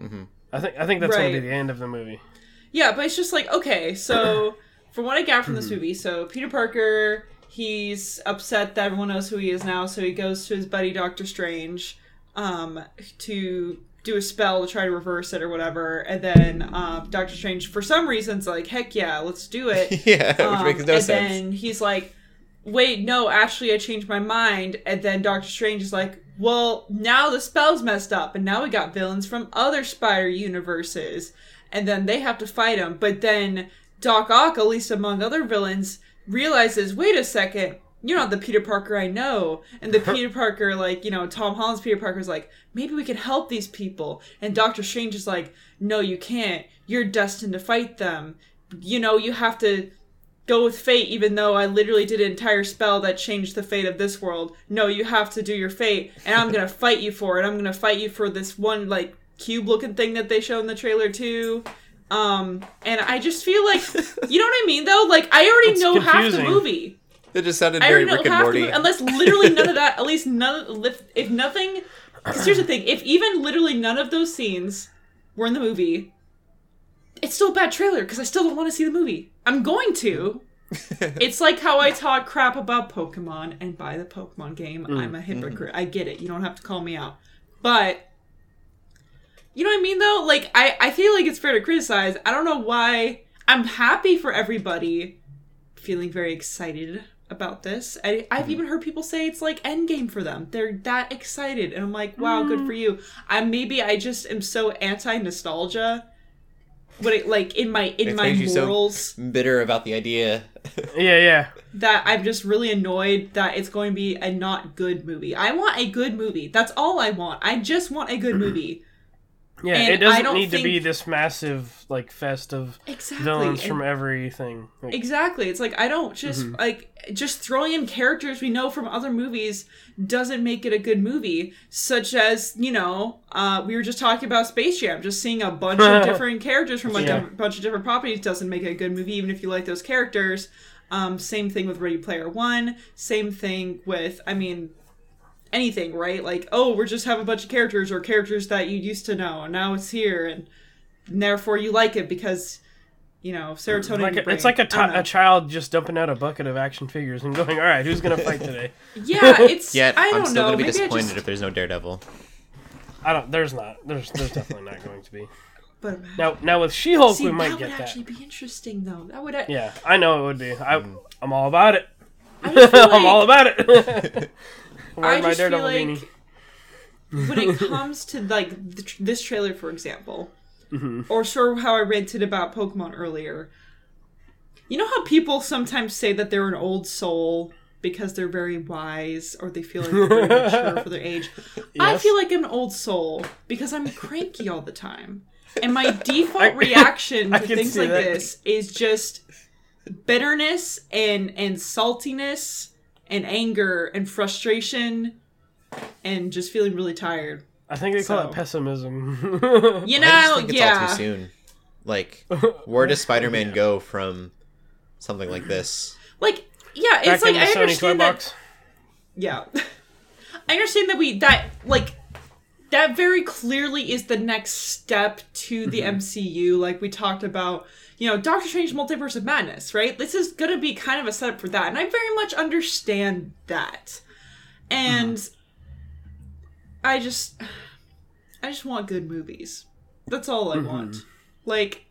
Mhm. I think I think that's gonna be the end of the movie. Yeah, but it's just like okay, so from what I got from this Hmm. movie, so Peter Parker, he's upset that everyone knows who he is now, so he goes to his buddy Doctor Strange, um, to do a spell to try to reverse it or whatever, and then um, Doctor Strange, for some reason's like, heck yeah, let's do it. yeah, which Um, makes no and sense. then he's like, wait, no, actually, I changed my mind. And then Doctor Strange is like, well, now the spell's messed up, and now we got villains from other Spider universes, and then they have to fight him. But then Doc Ock, at least among other villains, realizes, wait a second. You're not the Peter Parker I know. And the Peter Parker, like, you know, Tom Holland's Peter Parker's like, maybe we can help these people. And Doctor Strange is like, no, you can't. You're destined to fight them. You know, you have to go with fate even though I literally did an entire spell that changed the fate of this world. No, you have to do your fate and I'm going to fight you for it. I'm going to fight you for this one like cube looking thing that they show in the trailer too. Um and I just feel like you know what I mean though? Like I already It's know half the movie. it just sounded I very already know Rick and half the Morty. movie unless literally none of that at least none of, if, if nothing cuz here's the thing, if even literally none of those scenes were in the movie, it's still a bad trailer because I still don't want to see the movie. I'm going to. it's like how I talk crap about Pokemon and buy the Pokemon game. I'm a hypocrite. I get it. You don't have to call me out. But you know what I mean though? Like I I feel like it's fair to criticize. I don't know why I'm happy for everybody feeling very excited about this. I, I've mm-hmm. even heard people say it's like endgame for them. They're that excited, and I'm like, wow, good for mm. you. I maybe I just am so anti nostalgia. But it, like in my in It my makes you so- morals, Bitter about the idea. Yeah, yeah. that I'm just really annoyed that it's going to be a not good movie. I want a good movie. That's all I want. I just want a good movie. Yeah, And it doesn't need to be this massive like fest of Exactly. villains And- from everything. Like, Exactly. It's like I don't just Mm-hmm. like just throwing in characters we know from other movies doesn't make it a good movie. Such as you know, uh, we were just talking about Space Jam. Just seeing a bunch of different characters from like Yeah. a bunch of different properties doesn't make it a good movie, even if you like those characters. Um, same thing with Ready Player One. Same thing with, I mean, anything, right? Like, oh, we're just have a bunch of characters or characters that you used to know, and now it's here, and therefore you like it because, you know, serotonin. Like a, it's like a, I don't ti- know. a child just dumping out a bucket of action figures and going, "All right, who's gonna fight today?" Yeah, it's. Yet I don't I'm still know. gonna be Maybe disappointed just- if there's no Daredevil. I don't. There's not. There's there's definitely not going to be. But Now now with She-Hulk, see, we might get that get would that. actually be interesting, though. That would. Yeah, I know it would be. I mm. I'm all about it. I just feel I'm all about it. I just feel like beanie. when it comes to like this trailer, for example, Mm-hmm. or sort of how I ranted about Pokemon earlier. You know how people sometimes say that they're an old soul because they're very wise or they feel like they're very mature for their age. I feel like an old soul because I'm cranky all the time. And my default I- reaction to things like that. this is just bitterness and and saltiness and anger and frustration and just feeling really tired. I think they call So- it pessimism. You I know, just think it's yeah. all too soon. Like, where does Spider-Man go from something like this? Like, yeah, Back it's like in the I Sony understand that. box. Yeah, I understand that we that like that very clearly is the next step to the Mm-hmm. MCU. Like we talked about, you know, Doctor Strange Multiverse of Madness, right? This is gonna be kind of a setup for that, and I very much understand that. And Mm-hmm. I just, I just want good movies. That's all I Mm-hmm. want. Like,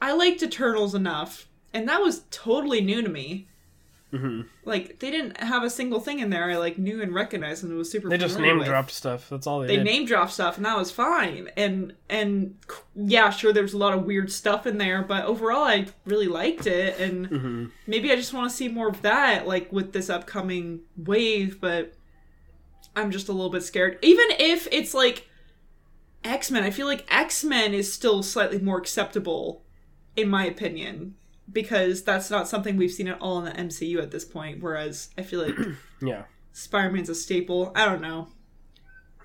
I liked Eternals enough, and that was totally new to me. Mm-hmm. Like they didn't have a single thing in there I like knew and recognized and it was super. They just name with. dropped stuff. That's all they, They did. name dropped stuff and that was fine. And and yeah, sure, there's a lot of weird stuff in there, but overall, I really liked it. And Mm-hmm. maybe I just want to see more of that, like with this upcoming wave. But I'm just a little bit scared. Even if it's like X Men, I feel like X Men is still slightly more acceptable, in my opinion, because that's not something we've seen at all in the MCU at this point. Whereas I feel like Yeah, Spider Man's a staple. I don't know.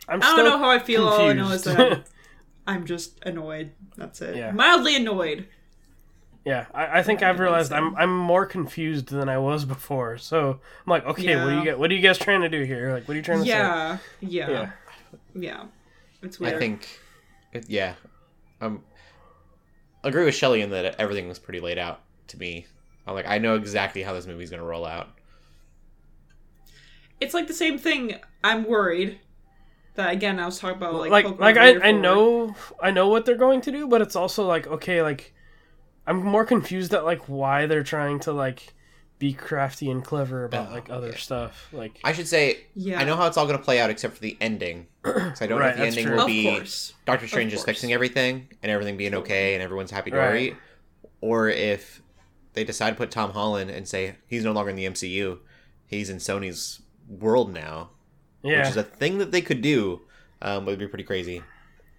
I'm I don't know how I feel. All I know is that I'm, I'm just annoyed. That's it. Yeah. Mildly annoyed. yeah, I, I think I've realized. I'm I'm more confused than I was before. So I'm like, okay, what do you get? What are you guys trying to do here? Like, what are you trying to Yeah, yeah, say? yeah, Yeah, It's weird. I think, it, yeah, um, agree with Shelley in that everything was pretty laid out to me. I'm like, I know exactly how this movie's gonna roll out. it's like the same thing. I'm worried that again. I was talking about like like like earlier I, I know I know what they're going to do, but it's also like okay, like I'm more confused at like why they're trying to like be crafty and clever about Oh, like other yeah. stuff. Like I should say, Yeah. I know how it's all gonna play out except for the ending. Because I don't Right, know if the ending true. will Of be course. Doctor Strange is fixing everything and everything being okay and everyone's happy dory, Right. or if they decide to put Tom Holland and say he's no longer in the MCU, he's in Sony's world now, yeah, which is a thing that they could do. Um, would be pretty crazy.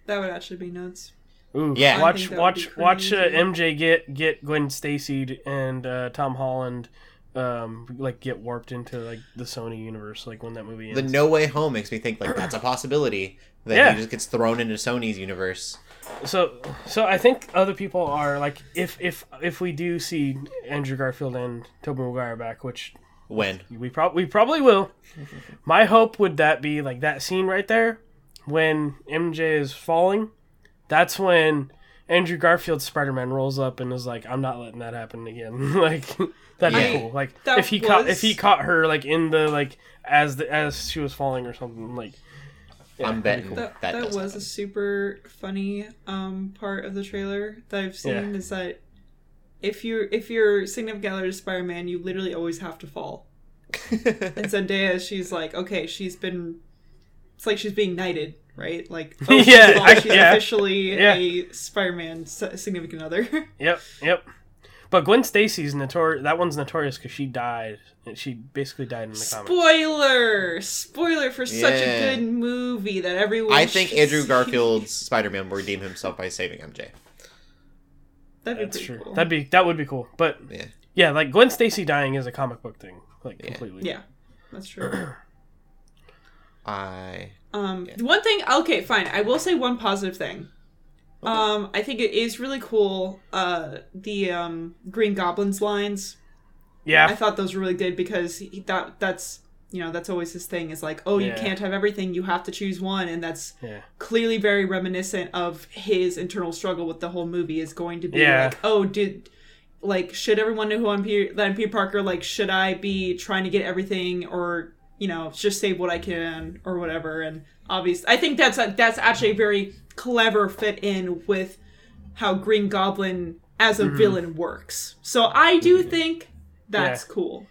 That would actually be nuts. Ooh, Yeah. Watch think that would watch watch uh. MJ get get Gwen Stacy and uh, Tom Holland um like get warped into like the Sony universe like when that movie ends. The No Way Home makes me think like that's a possibility that Yeah. he just gets thrown into Sony's universe. So so I think other people are like if if if we do see Andrew Garfield and Tobey Maguire back, which When we probably we probably will. My hope would that be like that scene right there when MJ is falling. That's when Andrew Garfield's Spider Man rolls up and is like, "I'm not letting that happen again." like that'd Yeah. be cool. Like if he caught if he caught her like in the like as the as she was falling or something like. Yeah, I'm that'd betting cool. That that, that, does was a super funny um part of the trailer that I've seen Yeah. is that if you're if you're significant other to Spider Man, you literally always have to fall. And Zendaya, she's like, okay, she's been. It's like she's being knighted, right? Like, oh, she's, Yeah, well, I- she's yeah. officially Yeah. a Spider-Man significant other. Yep, yep. But Gwen Stacy's notorious. That one's notorious because she died. And she basically died in the comics. Spoiler! Spoiler for such Yeah. a good movie that everyone. I think should Andrew see. Garfield's Spider Man will redeem himself by saving MJ. That'd be That's pretty true. cool. That'd be that would be cool. But Yeah. yeah, like Gwen Stacy dying is a comic book thing, like Yeah. completely. yeah, that's true. I Um, one thing, okay, fine. I will say one positive thing. Um, I think it is really cool. Uh, the um, Green Goblin's lines Yeah. I thought those were really good because he, that that's you know that's always his thing is like oh you can't have everything you have to choose one and that's Yeah. clearly very reminiscent of his internal struggle with the whole movie is going to be Yeah. like oh did like should everyone know who I'm Peter, that I'm Peter Parker like should I be trying to get everything or you know just save what I can or whatever and obviously I think that's a, that's actually a very clever fit in with how Green Goblin as a villain works so I do think that's Mm-hmm. Yeah. cool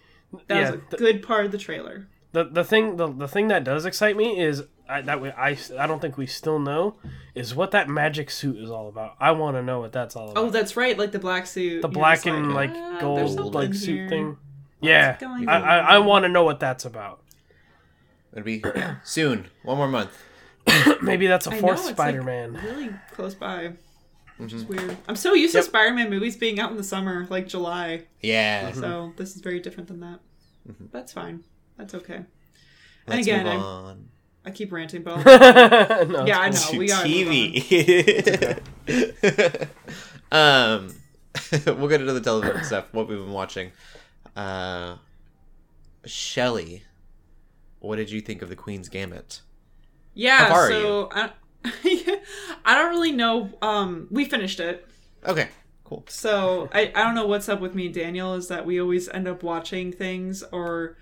that Yeah, was a th- good part of the trailer the the thing the, the thing that does excite me is I, that we, I I don't think we still know is what that magic suit is all about. I want to know what that's all about. oh that's right like the black suit the black and like "Ah, gold like suit here." thing. Yeah, I I, I want to know what that's about. It'll be soon. One more month. Maybe that's a I know, fourth it's, Spider-Man. really close by. Which Mm-hmm. is weird. I'm so used Yep. to Spider-Man movies being out in the summer, like July. Yeah. So this is very different than that. That's fine. That's okay. Let's again, move I'm- on I keep ranting, but no, yeah, I know to we got TV. um, we'll get into the television stuff. What we've been watching. Uh, Shelly, what did you think of the Queen's Gambit? Yeah. How far are so I, I don't really know. Um, we finished it. Okay, cool. So I, I don't know what's up with me and Daniel is that we always end up watching things or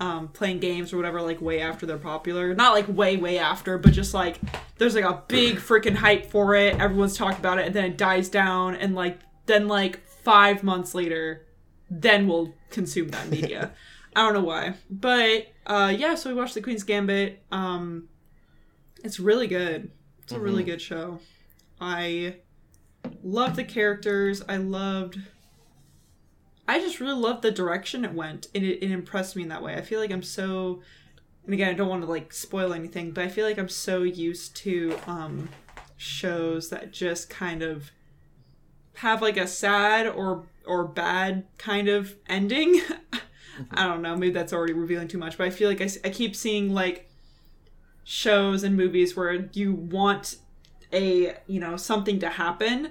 um, playing games or whatever like way after they're popular. Not like way way after, but just like there's like a big freaking hype for it. Everyone's talking about it, and then it dies down, and like then like five months later, then we'll consume that media. I don't know why, but uh, yeah. So we watched The Queen's Gambit. Um, it's really good. It's a really good show. I loved the characters. I loved. I just really loved the direction it went, and it, it impressed me in that way. I feel like I'm so, and again, I don't want to like spoil anything, but I feel like I'm so used to um, shows that just kind of have like a sad or or bad kind of ending. I don't know. Maybe that's already revealing too much, but I feel like I, I keep seeing like shows and movies where you want a you know something to happen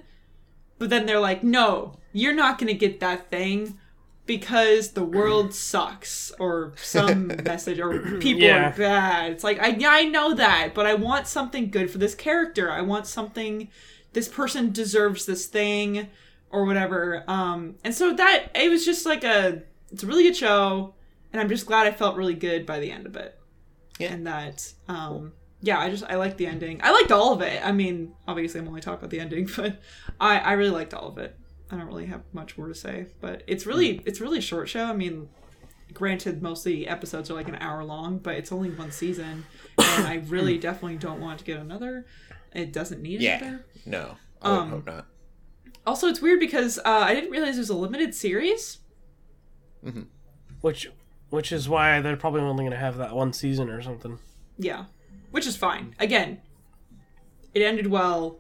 but then they're like no you're not going to get that thing because the world sucks or some message or people Yeah. are bad. It's like I, I know that but i want something good for this character. I want something this person deserves this thing or whatever. Um and so that it was just like a it's a really good show and i'm just glad i felt really good by the end of it Yeah. and that um yeah i just i liked the ending. I liked all of it. I mean obviously i'm only talking about the ending but i i really liked all of it. I don't really have much more to say but it's really it's really a short show. I mean granted most of the episodes are like an hour long but it's only one season and i really definitely don't want to get another. It doesn't need Yeah. another. No, I Um, hope not. also it's weird because uh, i didn't realize it was a limited series. Which which is why they're probably only going to have that one season or something. Yeah, which is fine. Again, it ended well.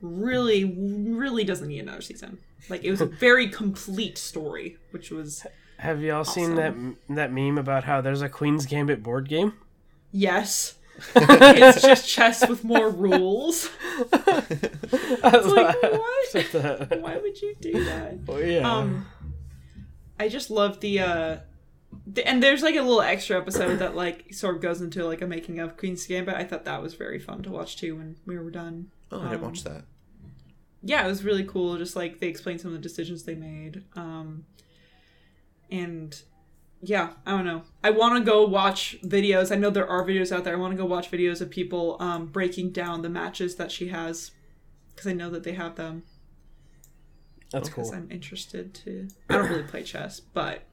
Really, really doesn't need another season. Like it was a very complete story, which was Have y'all seen that that meme about how there's a Queen's Gambit board game? yes. it's just chess with more rules. It's like, what? Why would you do that? Oh yeah. Um, I just love the uh, the, and there's like a little extra episode that like sort of goes into like a making of Queen's Gambit. I thought that was very fun to watch too when we were done. Oh, I didn't um, watch that. yeah, it was really cool. Just like they explained some of the decisions they made. Um, and yeah, I don't know. I want to go watch videos. I know there are videos out there. I want to go watch videos of people um, breaking down the matches that she has because I know that they have them. That's Because cool. I'm interested to. I don't really play chess, but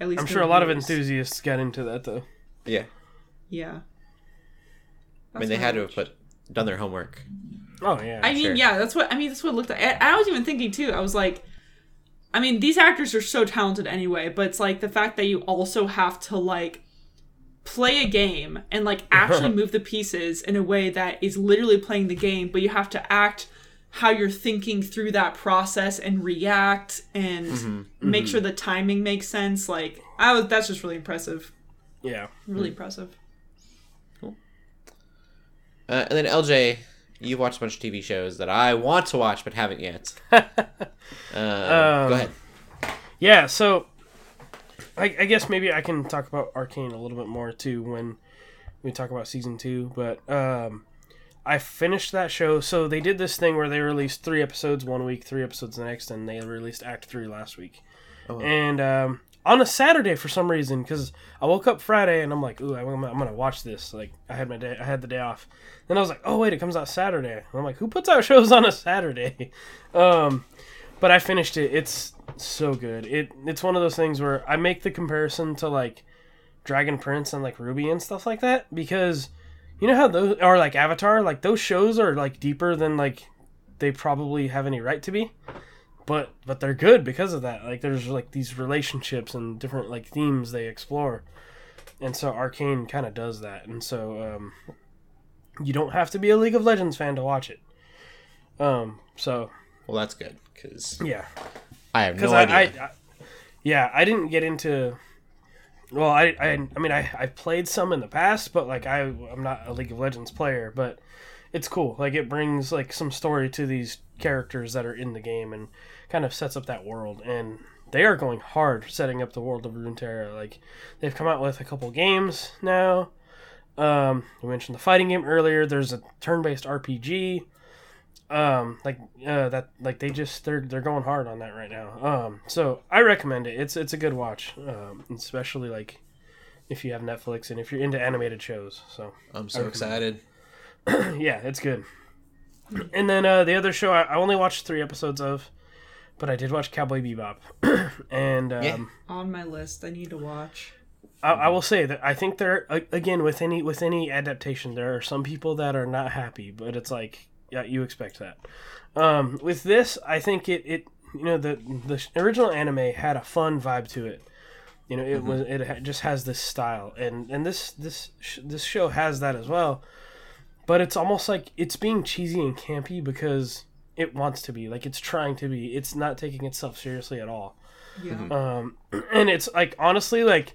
at least I'm sure a lot of enthusiasts got into that though. Yeah, Yeah. I mean they had to have put done their homework. Oh yeah. I mean, Sure. yeah, that's what I mean. That's what it looked like. I, I was even thinking too. I was like, I mean, these actors are so talented anyway, but it's like the fact that you also have to like play a game and like actually move the pieces in a way that is literally playing the game, but you have to act how you're thinking through that process and react and Mm-hmm. make sure the timing makes sense. Like, I was that's just really impressive. yeah. Really impressive. Uh, and then LJ, you've watched a bunch of TV shows that I want to watch but haven't yet. Uh, Um, go ahead. Yeah, so I, I guess maybe I can talk about Arcane a little bit more too when we talk about season two. But um, I finished that show. So they did this thing where they released three episodes one week, three episodes the next, and they released Act Three last week. Oh. And um, on a Saturday for some reason, because I woke up Friday and I'm like, ooh, I'm, gonna- I'm gonna watch this. Like I had my day, I had the day off. Then I was like, oh wait, it comes out Saturday. And I'm like, who puts out shows on a Saturday? Um, but I finished it. It's so good. It it's one of those things where I make the comparison to like Dragon Prince and like Ruby and stuff like that because you know how those are like Avatar, like those shows are like deeper than like they probably have any right to be. But but they're good because of that. Like there's like these relationships and different like themes they explore. And so Arcane kind of does that. And so um you don't have to be a League of Legends fan to watch it. Um so Well, that's good because yeah, I have no I, idea. I, I, yeah, I didn't get into. Well, I, I, I mean, I, I played some in the past, but like I, I'm not a League of Legends player, but it's cool. Like it brings like some story to these characters that are in the game and kind of sets up that world. And they are going hard setting up the world of Runeterra. Like they've come out with a couple games now. Um, we mentioned the fighting game earlier. There's a turn-based RPG um like uh that like they just they're they're going hard on that right now um so i recommend it it's it's a good watch um especially like if you have netflix and if you're into animated shows so I'm so excited. yeah it's good and then uh the other show i, I only watched three episodes of but i did watch cowboy bebop and um Yeah. On my list, I need to watch. I, I will say that I think there again with any with any adaptation there are some people that are not happy, but it's like yeah, you expect that. Um, with this, I think it it you know the the original anime had a fun vibe to it. You know, it was it just has this style, and and this this sh- this show has that as well. But it's almost like it's being cheesy and campy because it wants to be, like it's trying to be. It's not taking itself seriously at all Yeah. um, and it's like honestly like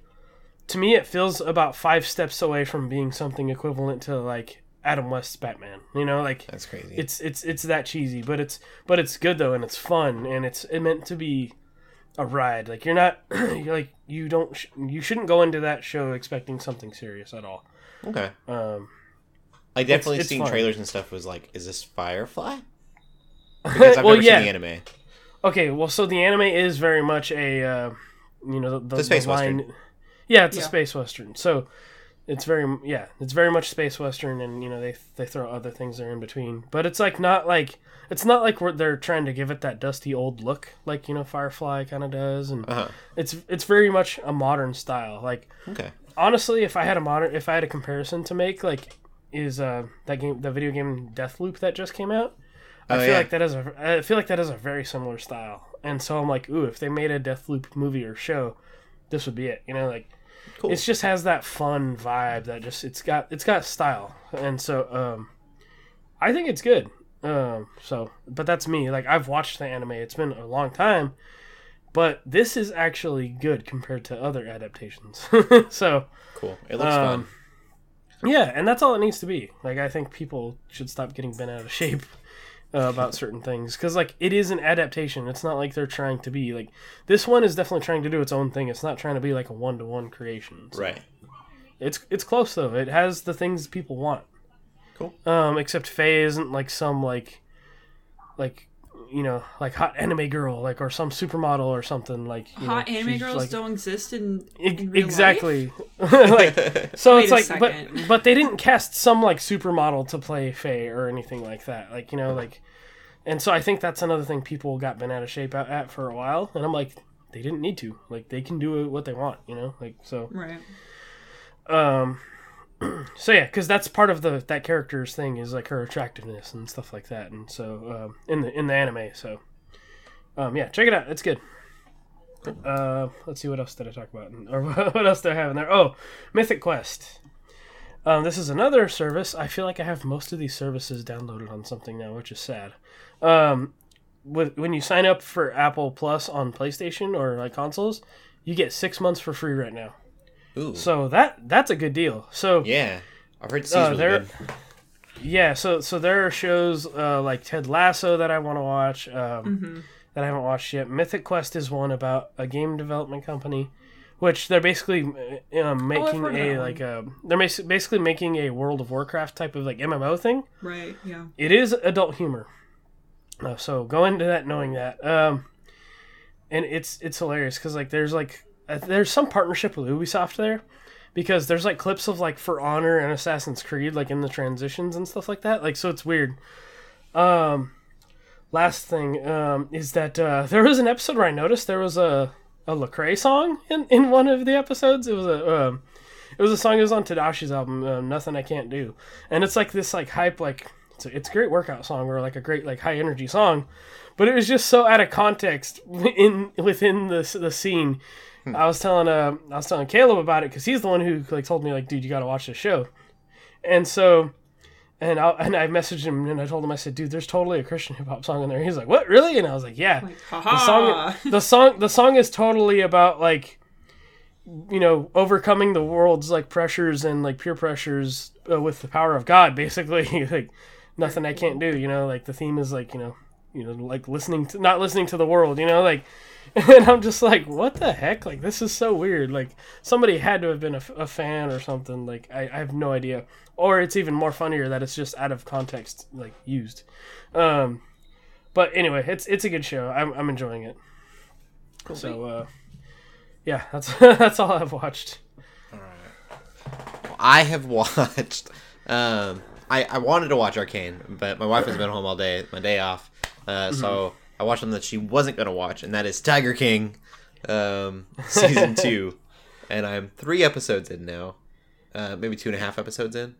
to me it feels about five steps away from being something equivalent to like adam west's batman you know like That's crazy. it's it's it's that cheesy but it's but it's good though and it's fun and it's it meant to be a ride like you're not you're like you don't sh- you shouldn't go into that show expecting something serious at all okay. um I definitely it's seen fun. trailers and stuff. Was like, is this Firefly? Because I've well never yeah seen the anime. Okay, well, so the anime is very much a, uh, you know, the, The space line- Yeah, it's Yeah. a space western. So it's very, yeah, it's very much space western, and you know they they throw other things there in between. But it's like not like it's not like we're, they're trying to give it that dusty old look like you know Firefly kind of does, and Uh huh. it's it's very much a modern style. Like Okay. honestly, if I had a modern, if I had a comparison to make, like, is uh that game the video game Deathloop that just came out? I Oh, feel yeah. like that is a I feel like that is a very similar style, and so I'm like, ooh, if they made a Deathloop movie or show, this would be it. You know, like Cool. it just has that fun vibe that just it's got it's got style, and so um, I think it's good. Um, so but that's me. Like I've watched the anime. It's been a long time, but this is actually good compared to other adaptations. so Cool. It looks um, fun. yeah, and that's all it needs to be. Like, I think people should stop getting bent out of shape uh, about certain things because, like, it is an adaptation. It's not like they're trying to be like this one is definitely trying to do its own thing. It's not trying to be like a one to one creation. So Right. It's it's close though. It has the things people want. Cool. Um, except Faye isn't like some like, like, you know, like hot anime girl, like or some supermodel or something like. you Hot know, anime girls like- don't exist in, in real exactly. like so Wait it's a like but second. but they didn't cast some like supermodel to play Faye or anything like that. Like, you know, like and so I think that's another thing people got been out of shape at, at for a while and I'm like they didn't need to. Like they can do what they want, you know? Like so Right. um so yeah, cuz that's part of the that character's thing is like her attractiveness and stuff like that. And so um in the in the anime, so um yeah, check it out. It's good. Uh, let's see what else did I talk about, or what else do I have in there? Oh, Mythic Quest. Um, this is another service. I feel like I have most of these services downloaded on something now, which is sad. Um, with when you sign up for Apple Plus on PlayStation or like consoles, you get six months for free right now. Ooh. So that that's a good deal. So yeah. I've heard C's uh, really there- good. yeah, so so there are shows uh, like Ted Lasso that I want to watch. Um, that I haven't watched yet. Mythic Quest is one about a game development company, which they're basically uh, um, making heard of a like a they're basically making a World of Warcraft type of like MMO thing. Right. Yeah. It is adult humor, uh, so go into that knowing that. Um, and it's it's hilarious because like there's like there's some partnership with Ubisoft there because there's like clips of like For Honor and Assassin's Creed like in the transitions and stuff like that. Like so it's weird. Um, last thing um is that uh, there was an episode where I noticed there was a a Lecrae song in in one of the episodes. It was a um, it was a song that was on Tedashii's album, uh, "Nothing I Can't Do," and it's like this like hype like it's a, it's a great workout song or like a great like high energy song, but it was just so out of context in within the the scene. I was telling uh I was telling Caleb about it because he's the one who like told me like dude you got to watch this show, and so and I and I messaged him and I told him I said dude there's totally a Christian hip hop song in there. He's like what really? And I was like yeah. Like, the song the song the song is totally about like you know overcoming the world's like pressures and like peer pressures uh, with the power of god basically like nothing i can't do you know like the theme is like you know you know like listening to not listening to the world you know like and i'm just like what the heck? Like this is so weird. Like somebody had to have been a fan or something. Like I, I have no idea. Or it's even more funnier that it's just out of context like used. Um but anyway it's it's a good show. I'm, I'm enjoying it. So uh yeah that's that's all i've watched. I have watched. Um, I I wanted to watch Arcane, but my wife has been home all day, my day off. Uh, so I watched something that she wasn't gonna watch, and that is Tiger King, um, season two, and I'm three episodes in now, uh, maybe two and a half episodes in.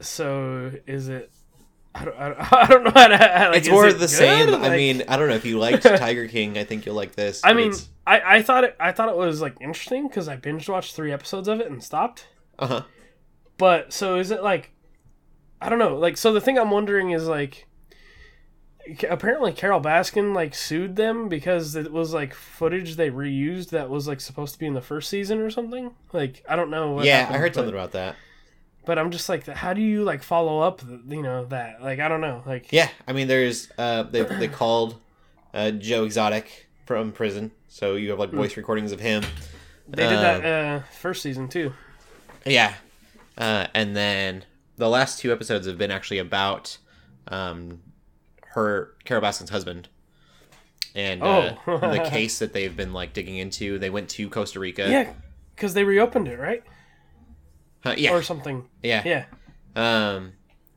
so is it i don't, I don't, I don't know how to like, It's more of the same. I mean, I don't know if you liked Tiger King. I think you'll like this. I mean, it's- I, I thought it I thought it was like interesting because I binge watched three episodes of it and stopped. uh-huh. But so is it like, I don't know. Like so, the thing I'm wondering is like, apparently Carole Baskin like sued them because it was like footage they reused that was like supposed to be in the first season or something. Like I don't know. What yeah, happened, I heard but- something about that. But I'm just like, how do you like follow up? You know that like I don't know. Like Yeah, I mean, there's uh, they they called uh, Joe Exotic from prison, so you have like Hmm. voice recordings of him. they did that Um, uh, first season too. Yeah, uh, and then the last two episodes have been actually about um, her Carole Baskin's husband and uh, Oh. the case that they've been like digging into. They went to Costa Rica. Yeah, because they reopened it, right? Uh, yeah, Or something. yeah, Yeah. Um,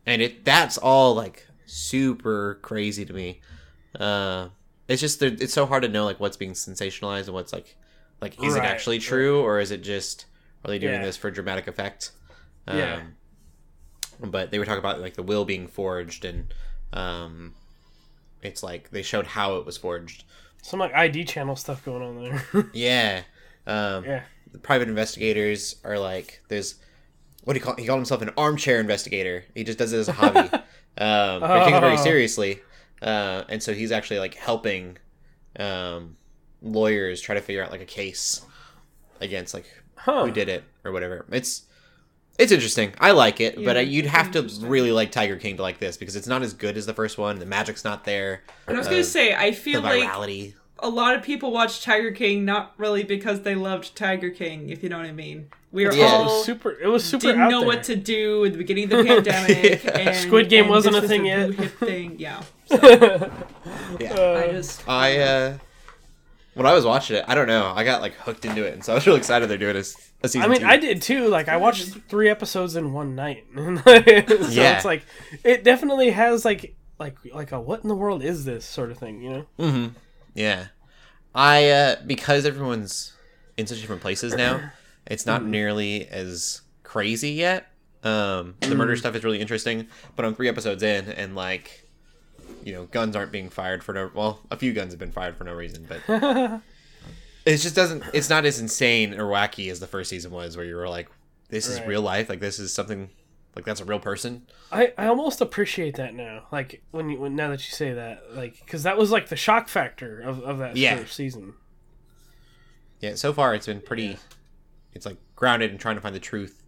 and it that's all like super crazy to me. Uh, it's just it's so hard to know like what's being sensationalized and what's like like is it actually true or is it just are they doing Yeah. this for dramatic effect? Um, Yeah. But they were talking about like the will being forged and um, it's like they showed how it was forged. Some like ID channel stuff going on there. Yeah. Um, yeah. the private investigators are like there's what do you call he called himself an armchair investigator he just does it as a hobby um he takes it very Oh. seriously uh and so he's actually like helping um lawyers try to figure out like a case against like Huh. who did it or whatever it's it's interesting i like it but Yeah, uh, you'd have to really like tiger king to like this because it's not as good as the first one the magic's not there And I was uh, gonna say, I the feel like virality a lot of people watch Tiger King not really because they loved Tiger King, if you know what I mean. We were Yeah. It all was super. It was super. didn't out know there. what to do at the beginning of the pandemic. Yeah. and, Squid Game and wasn't this a was thing the yet. new hip thing, yeah. yeah Uh, I just I uh when I was watching it, I don't know, I got like hooked into it, and so I was really excited they're doing a, a season. I mean, two. I did too. Like, I watched three episodes in one night. so Yeah. it's like, it definitely has like, like, like a what in the world is this sort of thing, you know? hmm Yeah, I uh because everyone's in such different places now, it's not nearly as crazy yet. Um, the murder stuff is really interesting, but I'm three episodes in, and like, you know, guns aren't being fired for no. Well, a few guns have been fired for no reason, but it just doesn't. It's not as insane or wacky as the first season was, where you were like, "This is Right. real life. Like this is something. Like that's a real person." I, I almost appreciate that now. Like when you when, now that you say that, like because that was like the shock factor of, of that Yeah. first season. Yeah, so far it's been pretty. It's like grounded and trying to find the truth,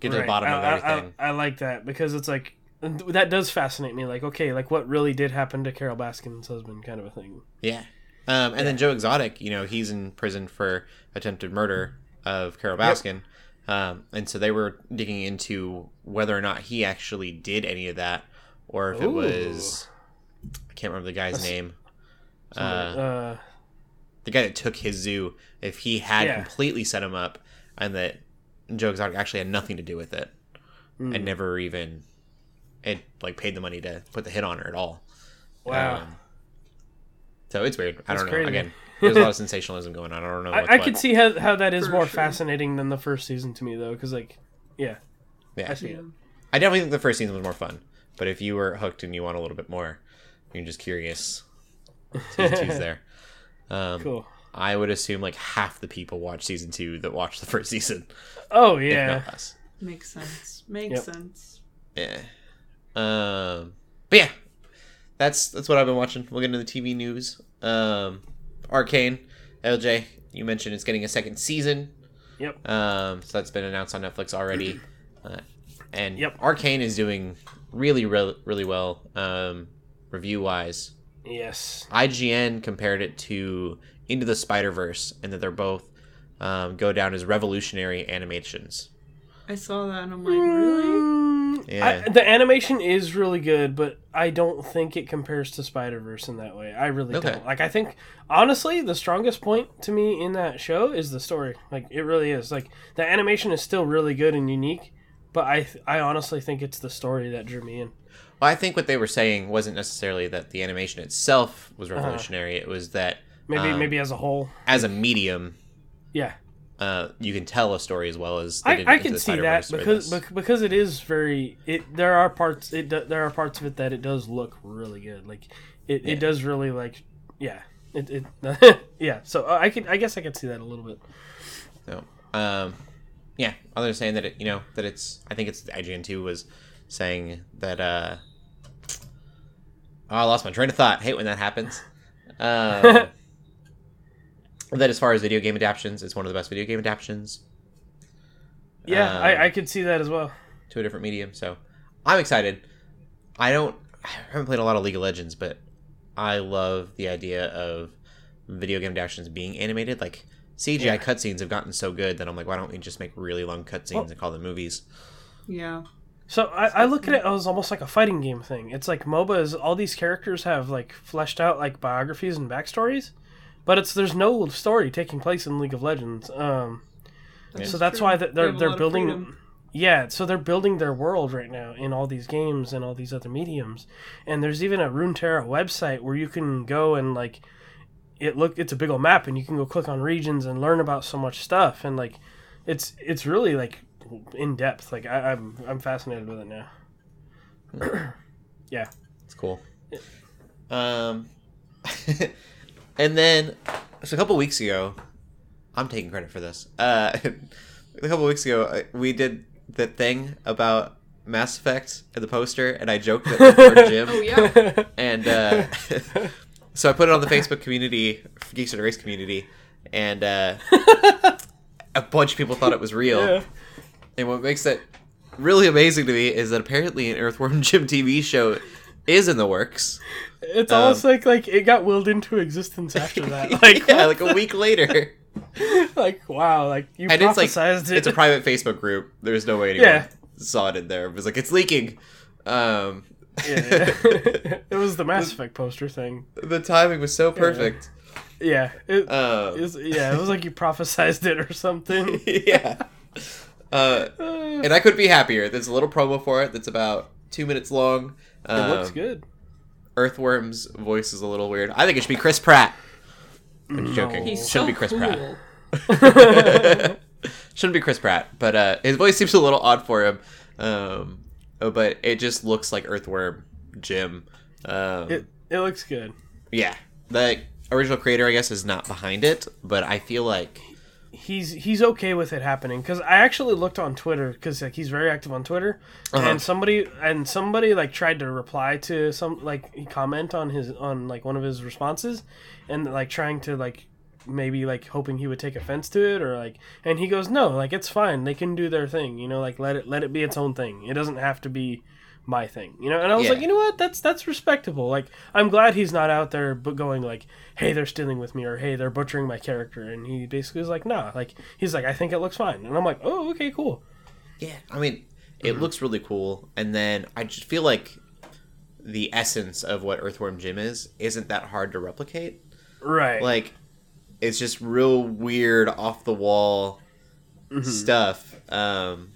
get to the bottom I, of I- everything. I, I like that because it's like that does fascinate me. Like okay, like what really did happen to Carole Baskin's husband, kind of a thing. yeah, Um, and then Joe Exotic, you know, he's in prison for attempted murder of Carol Baskin. Um, and so they were digging into whether or not he actually did any of that, or if it was I can't remember the guy's name. Uh, Uh, the guy that took his zoo, if he had Yeah. completely set him up, and that Joe Exotic actually had nothing to do with it, Hmm. and never even it like paid the money to put the hit on her at all. wow. Um, so it's weird. I That's don't know. crazy. Again, there's a lot of sensationalism going on. I don't know. I, I could see how, how that is For more sure. fascinating than the first season to me though, because like, yeah, Yeah, I see it. I definitely think the first season was more fun. But if you were hooked and you want a little bit more, you're just curious. Season two's there. Um, Cool. I would assume like half the people watch season two that watch the first season, Oh if yeah, not less. Makes sense. Makes Yep. sense. Yeah. Um, but yeah, that's that's what I've been watching. We'll get into the TV news. Um, Arcane, LJ, you mentioned it's getting a second season. Yep. Um, so that's been announced on Netflix already. Uh, and Yep. Arcane is doing really, really, really well, um, review wise. yes. IGN compared it to Into the Spider Verse, and that they're both um, go down as revolutionary animations. I saw that and I'm like, really? Yeah. I, the animation is really good, but I don't think it compares to Spider Verse in that way. I really Okay. don't. Like, I think honestly, the strongest point to me in that show is the story. Like, it really is. Like, the animation is still really good and unique, but I, I honestly think it's the story that drew me in. Well, I think what they were saying wasn't necessarily that the animation itself was Uh-huh. revolutionary. It was that Maybe, Um, maybe as a whole, as a medium, yeah. Uh, you can tell a story as well as I, I can see that because because it is very it there are parts it do, there are parts of it that it does look really good like it, Yeah. it does really like yeah it, it yeah so uh, I can I guess I can see that a little bit So, um, yeah, others saying that it, you know, that it's. I think it's IGN two was saying that. uh Oh, I lost my train of thought. Hate when that happens. Um, that as far as video game adaptations, it's one of the best video game adaptations yeah Um, I, I could see that as well to a different medium. So, I'm excited. I don't. I haven't played a lot of League of Legends, but I love the idea of video game adaptations being animated. Like CGI Yeah. cutscenes have gotten so good that I'm like, why don't we just make really long cutscenes Well- and call them movies? Yeah. so I, I look at it as almost like a fighting game thing it's like MOBA is all these characters have like fleshed out like biographies and backstories but it's there's no story taking place in League of Legends um so that's true. why th- They they're they're building yeah so they're building their world right now in all these games and all these other mediums. And there's even a runeterra website where you can go and like it look it's a big old map and you can go click on regions and learn about so much stuff. And like it's it's really like in depth. Like I, i'm i'm fascinated with it now. Yeah. It's cool. Um, and then so a couple weeks ago, I'm taking credit for this. Uh, a couple weeks ago, uh, we did the thing about Mass Effect and the poster, and I joked that it was Jim. Oh yeah. and uh, so I put it on the Facebook community, Geeks Under Grace community, and uh, a bunch of people thought it was real. yeah And what makes that really amazing to me is that apparently an Earthworm Jim TV show is in the works. it's Um, almost like like it got willed into existence after that like yeah, like a week later. like wow like you And it's like prophesized it it's a private Facebook group. There's no way anyone Yeah. saw it in there. It was like it's leaking. Um, yeah. it was the Mass Effect poster thing. the timing was so perfect. Yeah, it, Um, it was, yeah, it was like you prophesized it or something. yeah. Uh, and I could be happier. There's a little promo for it that's about two minutes long. It looks Um, good. Earthworm's voice is a little weird. I think it should be Chris Pratt. I'm just joking. He's Shouldn't so be Chris cool. Pratt. Shouldn't be Chris Pratt, but uh, his voice seems a little odd for him. Um, oh, but it just looks like Earthworm Jim. Um, It it looks good. yeah, the original creator, I guess, is not behind it, but I feel like He's he's okay with it happening. Because I actually looked on Twitter because like he's very active on Twitter, Uh-huh. and somebody and somebody like tried to reply to some like he comment on his on like one of his responses, and like trying to like maybe like hoping he would take offense to it or like and he goes no like it's fine. They can do their thing you know like let it let it be its own thing. It doesn't have to be my thing, you know. And I was Yeah. like, you know what, that's that's respectable. Like, I'm glad he's not out there but going like, hey, they're stealing with me, or hey, they're butchering my character. And he basically was like, nah, like he's like, I think it looks fine, and I'm like, oh, okay, cool. Yeah, I mean, it looks really cool, and then I just feel like the essence of what Earthworm Jim is isn't that hard to replicate. Right. Like, it's just real weird, off the wall Mm-hmm. stuff. Um,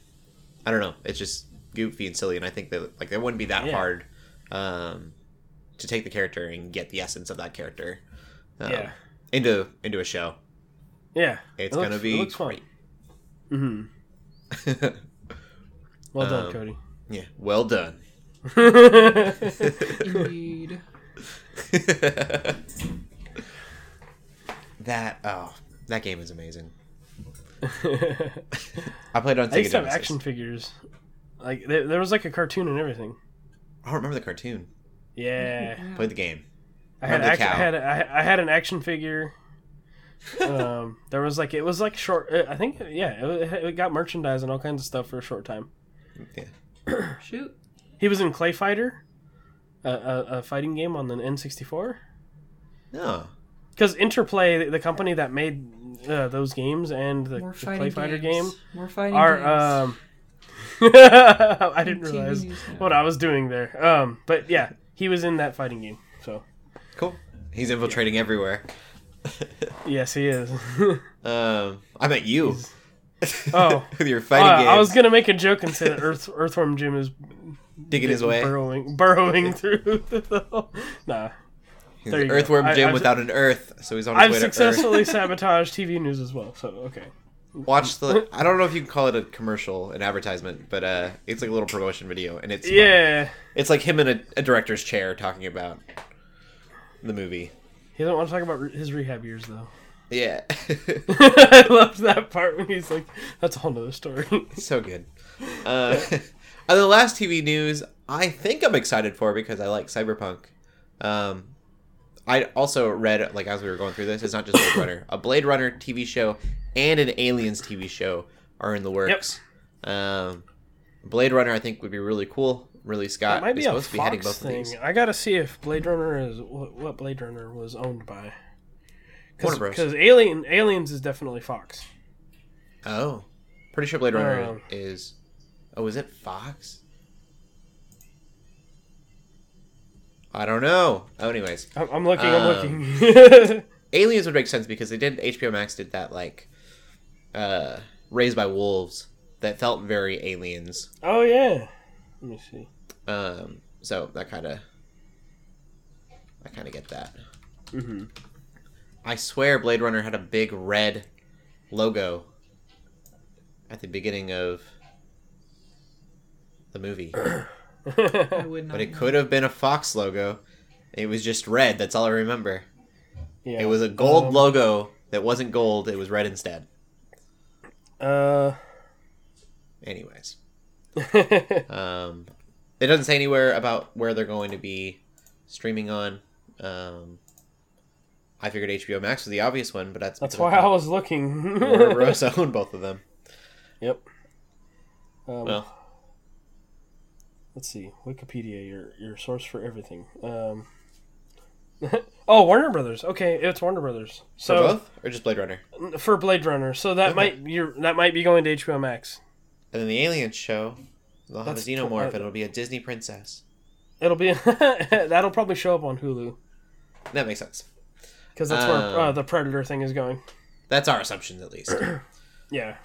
I don't know. It's just goofy and silly, and I think that like it wouldn't be that Yeah. hard um, to take the character and get the essence of that character um, Yeah. into into a show. yeah. It's It gonna be it looks fun. great. Mm-hmm. Well done, Um, Cody. yeah, well done. Indeed. that oh, that game is amazing. I played it on I used to have action figures. Like there, there was like a cartoon and everything. I don't remember the cartoon. Yeah, Played the game. I had act- I had I, I had an action figure. um, there was like it was like short. uh, I think yeah, it, it got merchandise and all kinds of stuff for a short time. Yeah. Shoot. He was in Clay Fighter, a, a, a fighting game on the N64. No. Because Interplay, the company that made uh, those games and the, the fighting Clay Fighter game, More fighting are games. um. I didn't realize what I was doing there. Um, but yeah, he was in that fighting game. So Cool. He's infiltrating everywhere. yes, he is. Um, I met you oh, with your uh, fighting I was gonna make a joke and say that Earth, Earthworm Jim is digging his way. burrowing, burrowing through the. Nah, He's there an you go. Earthworm I- Jim I've- without an Earth, so he's on his I've way to Earth. successfully sabotaged TV news as well. So okay. Watch the. I don't know if you can call it a commercial, an advertisement, but uh, it's like a little promotion video, and it's. Yeah, It's like him in a, a director's chair talking about the movie. he doesn't want to talk about his rehab years though. Yeah, I loved that part when he's like, "That's a whole nother story." so good. Uh, and the last TV news, I think I'm excited for because I like Cyberpunk. Um, I also read like as we were going through this, it's not just Blade Runner. A Blade Runner TV show and an Aliens TV show are in the works. Um, Blade Runner, I think, would be really cool. Really, Scott It might be is a supposed to be heading Fox both of thing. these. I gotta see if Blade Runner is what, what Blade Runner was owned by. Warner Bros. Because Alien Aliens is definitely Fox. Oh, pretty sure Blade Runner Um, is. Oh, is it Fox? I don't know. Oh, anyways, I'm, I'm looking. Um, I'm looking. Aliens would make sense because they did HBO Max did that like, uh, Raised by Wolves that felt very Aliens. oh yeah. Let me see. Um, so that kind of, I kind of get that. hmm I swear Blade Runner had a big red logo at the beginning of the movie. I would not. But it know. could have been a Fox logo. It was just red. That's all I remember. yeah. It was a gold Um, logo that wasn't gold. It was red instead. Uh. Anyways, um, it doesn't say anywhere about where they're going to be streaming on. Um, I figured HBO Max was the obvious one, but that's That's why I was looking. Warner Bros. owned both of them. Yep. Um, Well, let's see. Wikipedia, your your source for everything. Um. oh, Warner Brothers. Okay, it's Warner Brothers. for So both or just Blade Runner, for Blade Runner. So that Okay. might you're that might be going to HBO Max. and then the Aliens show. They'll have a xenomorph, uh, and it'll be a Disney princess. It'll be that'll probably show up on Hulu That makes sense. because that's where Um, uh, the Predator thing is going. That's our assumptions, at least. Yeah.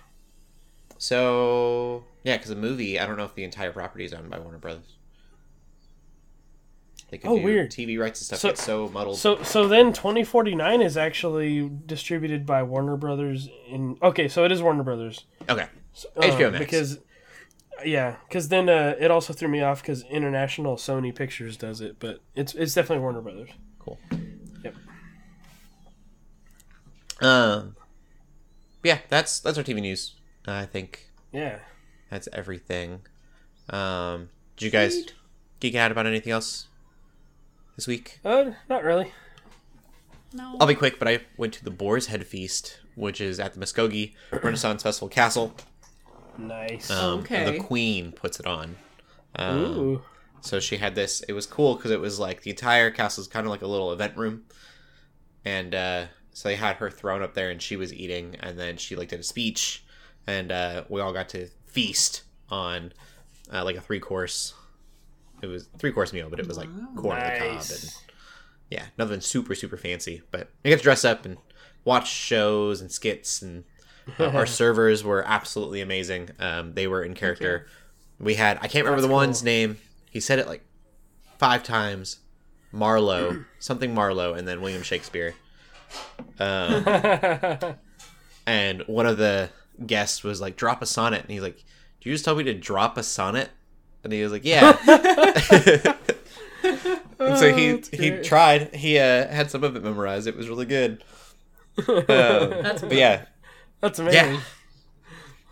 So yeah, because the movie, I don't know if the entire property is owned by Warner Brothers. They could Oh, weird. TV rights and stuff So- get so muddled. So so then 2049 is actually distributed by Warner Brothers in Okay, so it is Warner Brothers. okay, So, HBO uh, Max. because yeah, cuz then uh, it also threw me off cuz International Sony Pictures does it, but it's it's definitely Warner Brothers. cool. Yep. Um, yeah, that's that's our TV news. I think Yeah. that's everything. Um, did you guys Sweet. geek out about anything else this week? Uh not really. No. I'll be quick, but I went to the Boar's Head Feast, which is at the Muskogee Renaissance Festival Castle. Nice. Um, and Okay. the Queen puts it on. Um, Ooh. so she had this. It was cool because it was like the entire castle is kind of like a little event room, and uh, so they had her thrown up there, and she was eating, and then she like did a speech, and uh, we all got to feast on uh, like a three course. It was three course meal, but it was like corn on the cob and yeah, nothing super super fancy, but I get to dress up and watch shows and skits, and uh, our servers were absolutely amazing. Um, they were in character. We had I can't remember That's the one's cool. name. He said it like five times. Marlowe, something Marlowe, and then William Shakespeare. Um, and one of the guests was like, "Drop a sonnet," and he's like, "Do you just tell me to drop a sonnet?" And he was like, "Yeah." and so he Oh, he tried. He uh, had some of it memorized. It was really good. Um, That's but yeah, That's amazing.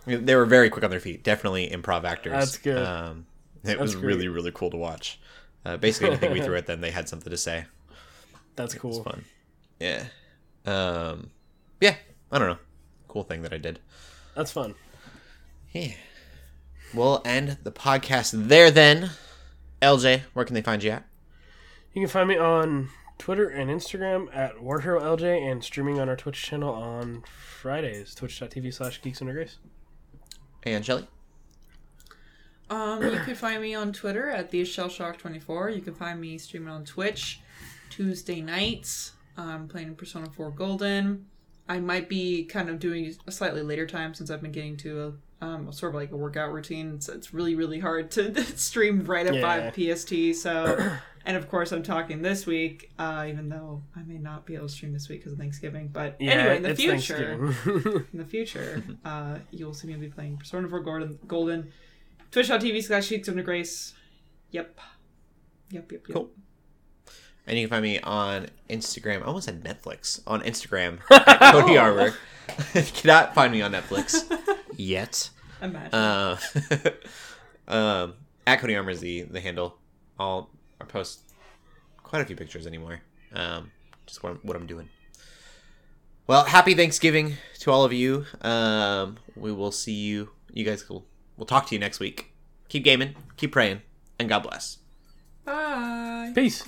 yeah, they were very quick on their feet. Definitely improv actors. That's good. Um, it was That's really great. really cool to watch. Uh, basically, anything we threw at them, they had something to say. That's It was cool. fun. Yeah. Um, yeah. I don't know. Cool thing that I did. That's fun. Yeah. We'll end the podcast there then. LJ, where can they find you at? You can find me on Twitter and Instagram at WarHeroLJ and streaming on our Twitch channel on Fridays, twitch.tv slash geeks under grace. And Shelly? Um, you can find me on Twitter at the Shellshock24. You can find me streaming on Twitch Tuesday nights. I'm playing Persona 4 Golden. I might be kind of doing a slightly later time since I've been getting to a um, sort of like a workout routine. It's, it's really, really hard to stream right at Yeah. 5 PST. So, and of course, I'm talking this week, uh, even though I may not be able to stream this week because of Thanksgiving. But Yeah, anyway, in the future, in the future, uh, you'll see me be playing Persona 4 Golden, Golden Twitch.tv slash Geeks Under Grace. Yep. Yep, yep, yep. Cool. And you can find me on Instagram. I almost said Netflix. On Instagram at Cody Arbor. you cannot find me on Netflix yet. Imagine. Uh, um, at Cody Armor is the, the handle. I'll, i post quite a few pictures anymore. Um, just what I'm, what I'm doing. Well, happy Thanksgiving to all of you. Um, we will see you. You guys will. We'll talk to you next week. Keep gaming, keep praying, and God bless. Bye. Peace.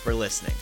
for listening.